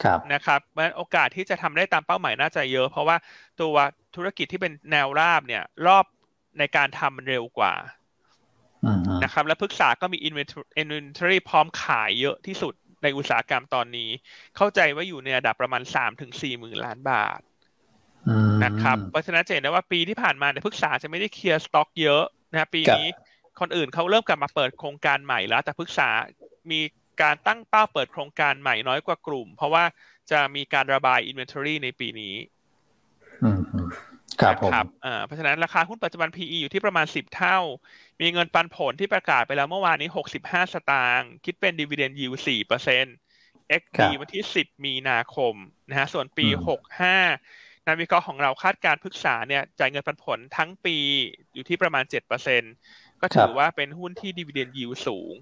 ครับนะครับเพราะฉะนั้นโอกาสที่จะทำได้ตามเป้าหมายน่าจะเยอะ เพราะว่าตัวธุรกิจที่เป็นแนวราบเนี่ยรอบในการทำมันเร็วกว่าอืมนะครับ และพฤกษาก็มี inventory inventory พร้อมขายเยอะที่สุด ในอุตสาหกรรมตอนนี้ เข้าใจว่าอยู่ในระดับประมาณ3-4หมื่นล้านบาทอืมนะครับเพราะฉะนั้นจะเห็นได้ว่าปีที่ผ่านมาเนี่ยพฤกษาจะไม่ได้เคลียร์สต็อกเยอะนะปีนี้คนอื่นเขาเริ่มกลับมาเปิดโครงการใหม่แล้ว แต่พฤกษามีการตั้งเป้าเปิดโครงการใหม่น้อยกว่ากลุ่ม เพราะว่าจะมีการระบาย inventory ในปีนี้อืมอืมครับผมนะ ครับอ่าเพราะฉะนั้นราคาหุ้นปัจจุบัน PE อยู่ที่ประมาณ 10 เท่า มีเงินปันผลที่ประกาศไปแล้วเมื่อวานนี้ 65 สตางค์คิดเป็น dividend yield 4% XD ครับวันที่ 10 มีนาคมนะฮะส่วนปีอืม65 นักวิเคราะห์ของเราคาดการณ์พฤกษาเนี่ยจ่ายเงินปันผลทั้งปีอยู่ที่ประมาณ7%ก็ถือว่าเป็นหุ้นที่ dividend yield สูง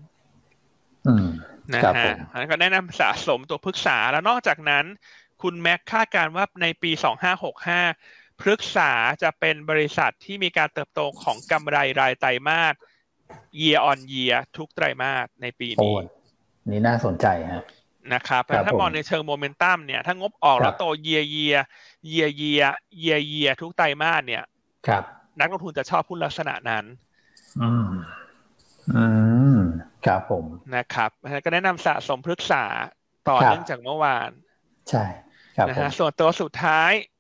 อืมนะครับผฮะมอันนั้นก็แนะนำสะสมตัวพฤกษาแล้วนอกจากนั้น คุณแม็กคาดการณ์ว่าในปี 2565 พฤกษาจะเป็นบริษัทที่มีการเติบโตของกำไรรายไตรมาส year on year ทุกไตรมาสในปีโอ้นี้ยนี่น่าสนใจฮะนะครับครับถ้ามองผมในเชิงโมเมนตัมเนี่ยถ้างบออกแล้วครับโต year year year year year year ทุกไตรมาสเนี่ย ครับ นักลงทุนจะชอบหุ้นลักษณะนั้น อืมอืมครับผมนะครับเพราะฉะนั้นก็แนะนำสะสมพฤกษาต่อครับเนื่องจากเมื่อวาน ใช่ ครับนะผมฮะส่วนตัวสุดท้ายครับ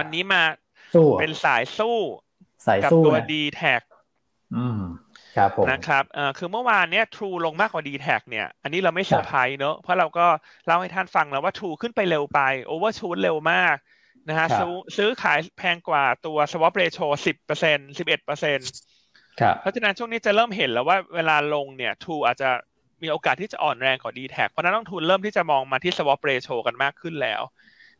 วันนี้มาสู้เป็นสายสู้สายกับสู้ตัวนะ d t แท็อืมครับผมนะครับเอ่อคือเมื่อวานเนี้ย True ลงมากกว่า d t แท็เนี่ย อันนี้เราไม่เซอร์ไพรส์เนอะเพราะเราก็เล่าให้ท่านฟังแล้วว่า True ขึ้นไปเร็วไป Overshoot เร็วมากนะฮะครับซื้อซื้อขายแพงกว่าตัว Swap Ratio 10% 11%ครับเพราะฉะนั้นช่วงนี้จะเริ่มเห็นแล้วว่าเวลาลงเนี่ย True อาจจะมีโอกาสที่จะอ่อนแรงกว่า d t แท็เพราะฉะนั้นนักลงทุนเริ่มที่จะมองมาที่ Swap Ratio กันมากขึ้นแล้ว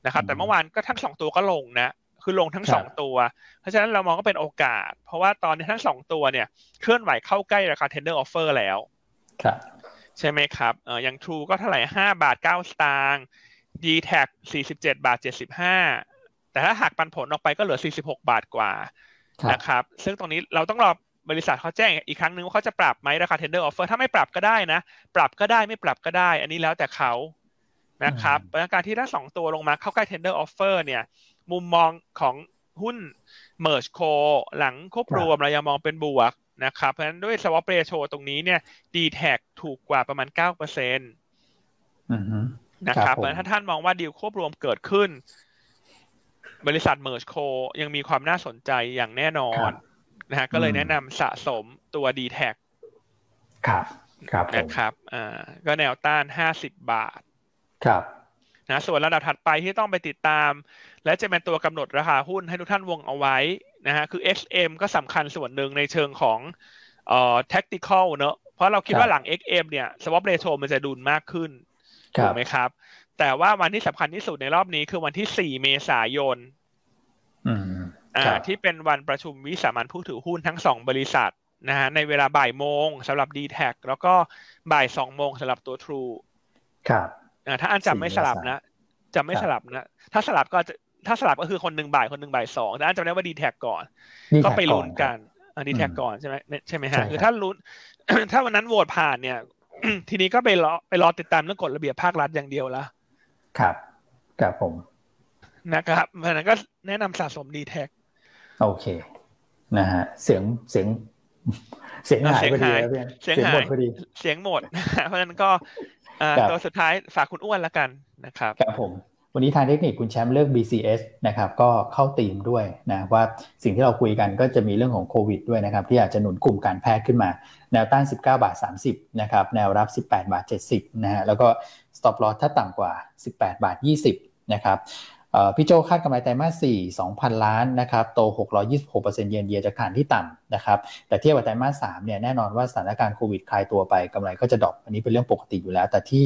นะครับ แต่เมื่อวานก็ทั้งสองตัวก็ลงนะคือลงทั้งครับสองตัว เพราะฉะนั้นเรามองก็เป็นโอกาส เพราะว่าตอนนี้ทั้งสองตัวเนี่ยเคลื่อนไหวเข้าใกล้ราคา tender offer แล้วครับใช่ไหมครับเอออย่าง True ก็เท่าไหร่ห้าบาทเก้าสตางค์ d t a c สี่สิบเจ็ดบาทเจ็ดสิบห้าแต่ถ้าหักปันผลออกไปก็เหลือสี่สิบหกบาทกว่าครับนะครับ ซึ่งตรงนี้เราต้องรอบริษัทเขาแจ้งอีกครั้งหนึ่งว่าเขาจะปรับไหมราคา tender offer ถ้าไม่ปรับก็ได้นะ ปรับก็ได้ไม่ปรับก็ได้ อันนี้แล้วแต่เขา นะครับเพราะฉะนั้นการที่ถ้าสองตัวลงมาเข้าใกล้ tender offer เนี่ย มุมมองของหุ้น merge co หลังควบรวมเรายังมองเป็นบวกนะครับ เพราะฉะนั้นด้วย swap ratio ตรงนี้เนี่ย d t a c ถูกกว่าประมาณ9%อือฮึนะคครัรับบผมเพราะฉะนั้นถ้าท่านมองว่าดีลควบรวมเกิดขึ้น บริษัท merge co ยังมีความน่าสนใจอย่างแน่นอครันบนะฮะก็เลยอืมแนะนำสะสมตัว d t a c ครับ ครับผมนะครับ อ่า ก็แนวต้านห้าสิบบาท ครับนะส่วนระดับถัดไปที่ต้องไปติดตาม และจะเป็นตัวกำหนดราคาหุ้นให้ทุกท่านวงเอาไว้นะฮะคือ XM ก็สำคัญส่วนหนึ่งในเชิงของเอ่อ tactical เนอะเพราะเราคิดว่าหลัง XM เนี่ย swap ratio มันจะดุลมากขึ้นครัถูบกไหมครับ แต่ว่าวันที่สำคัญที่สุดในรอบนี้คือวันที่ 4 เมษายนอืมอ่าครับที่เป็นวันประชุมวิสามันผู้ถือหุ้นทั้งสองบริษัทนะฮะในเวลาบ่ายโมงสำหรับ d t แทแล้วก็บ่ายสองโมงสำหรับตัว True ครับอ่า ถ้าอันจำไม่สลับนะจำไม่ครับสลับนะ ถ้าสลับก็จะถ้าสลับก็คือคนหนึ่งบ่ายคนหนึ่งบ่ายสองแต่อันจำได้ว่า d t แทก่อนนี่ก็ไปแท็ลุ้นกันดีแท็อืมก่อนใช่ไหมเนี่ยใช่ไหมใช่ครัฮะบคือถ้าลุ้นถ้าวันนั้นโหวตผ่านเนี่ย ทีนี้ก็ไปรอไปรอติดตามเรื่องกฎระเบียบภาครัฐอย่างเดียวละครับครับผมนะครับเพราะฉะนั้นก็แนะนำสะสมดีแท็โอเคนะฮะเสียงเสียงเสียงหายพอดีแล้วพี่เสียงหมหาดยพอดีเสียงหมดเพราะฉะนั้นก็ อ่าครับตัวสุดท้ายฝากคุณอ้วนละกันนะครับครับผมวันนี้ทางเทคนิคคุณแชมป์เลือก BCS นะครับก็เข้าธีมด้วยนะว่าสิ่งที่เราคุยกันก็จะมีเรื่องของโควิดด้วยนะครับที่อาจจะหนุนกลุ่มการแพทย์ขึ้นมา แนวต้าน 19 บาท 30นะครับแนวรับ 18 บาท 70นะฮะแล้วก็ stop loss ถ้าต่ำกว่า 18 บาท 20นะครับเอ่อ พี่โจคาดกำไรไตรมาส 4 2,000 ล้านนะครับ โต 626%เยนเยียจากฐานที่ต่ำนะครับ แต่เทียบกับไตรมาส 3 เนี่ยแน่นอนว่าสถานการณ์โควิดคลายตัวไปกำไรก็จะ drop อันนี้เป็นเรื่องปกติอยู่แล้ว แต่ที่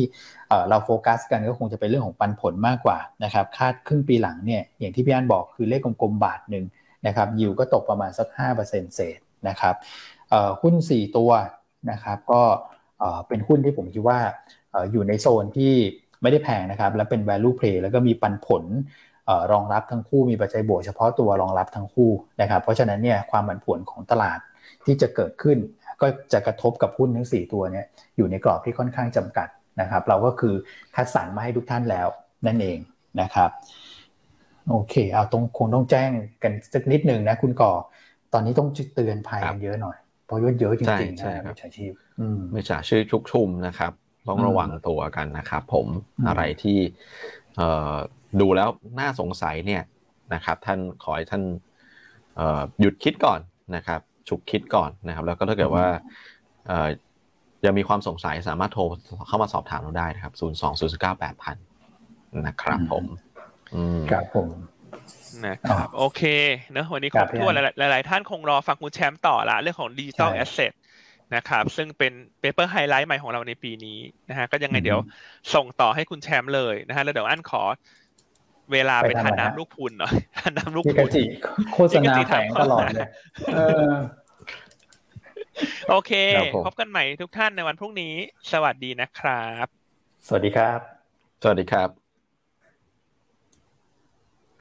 เราโฟกัสกันก็คงจะเป็นเรื่องของปันผลมากกว่านะครับ คาดครึ่งปีหลังเนี่ยอย่างที่พี่อันบอกคือเลขกลมๆบาทหนึ่งนะครับ ยิวก็ตกประมาณสัก 5%เศษนะครับหุ้น 4 ตัวนะครับ ก็เป็นหุ้นที่ผมคิดว่าอยู่ในโซนที่ ไม่ได้แพงนะครับ และเป็น value play แล้วก็มีปันผลเอ่อรองรับทั้งคู่มีปัจจัยบวกเฉพาะตัวรองรับทั้งคู่นะครับ เพราะฉะนั้นเนี่ยความผันผวนของตลาดที่จะเกิดขึ้น ก็จะกระทบกับหุ้นทั้ง 4 ตัวเนี่ยอยู่ในกรอบที่ค่อนข้างจำกัดนะครับ เราก็คือคัดสรรมาให้ทุกท่านแล้วนั่นเองนะครับโอเค เอาตรงคงต้องแจ้งกันสักนิดหนึ่งนะคุณก่อ ตอนนี้ต้องเตือนภัยครักับนเยอะหน่อย เพราะว่าเยอะจริงๆใช่นะใช่ครับมิจฉาชีพอืมไม่จ่าชื่อชุกชุมนะครับ ต้องอืมระวังตัวกันนะครับผมอืมอะไรที่เอ่อดูแล้วน่าสงสัยเนี่ยนะครับ ท่านขอให้ท่านเอ่อหยุดคิดก่อนนะครับ ฉุกคิดก่อนนะครับ แล้วก็ถ้าเกิดว่าเอ่อยังมีความสงสัยสามารถโทรเข้ามาสอบถามเราได้นะครับ 0 2 0 9 8 0 0นะครับผมอืมครับผมนะครับโอเคเนอะวันนี้คครัรบบถ้วนพี่หอันลายหลาย ๆ ท่านคงรอฟังคุณแชมป์ต่อละเรื่องของดิจิ t a ลใช่แอสเซท นะครับซึ่งเป็นเปเปอร์ไฮไลท์ใหม่ของเราในปีนี้นะฮะก็ยังไงอืมเดี๋ยวส่งต่อให้คุณแชมป์เลยนะฮะแล้วเดี๋ยวอันขอเวลาไปไปทานทำอะไรฮะน้ำลูกพุนหน่อยทานน้ำลูกพี่พุกะนจิโฆษณาแฝงตลอดเลยเออโอเคครับผมพบกันใหม่ทุกท่านในวันพรุ่งนี้ สวัสดีนะครับ สวัสดีครับ สวัสดีครับ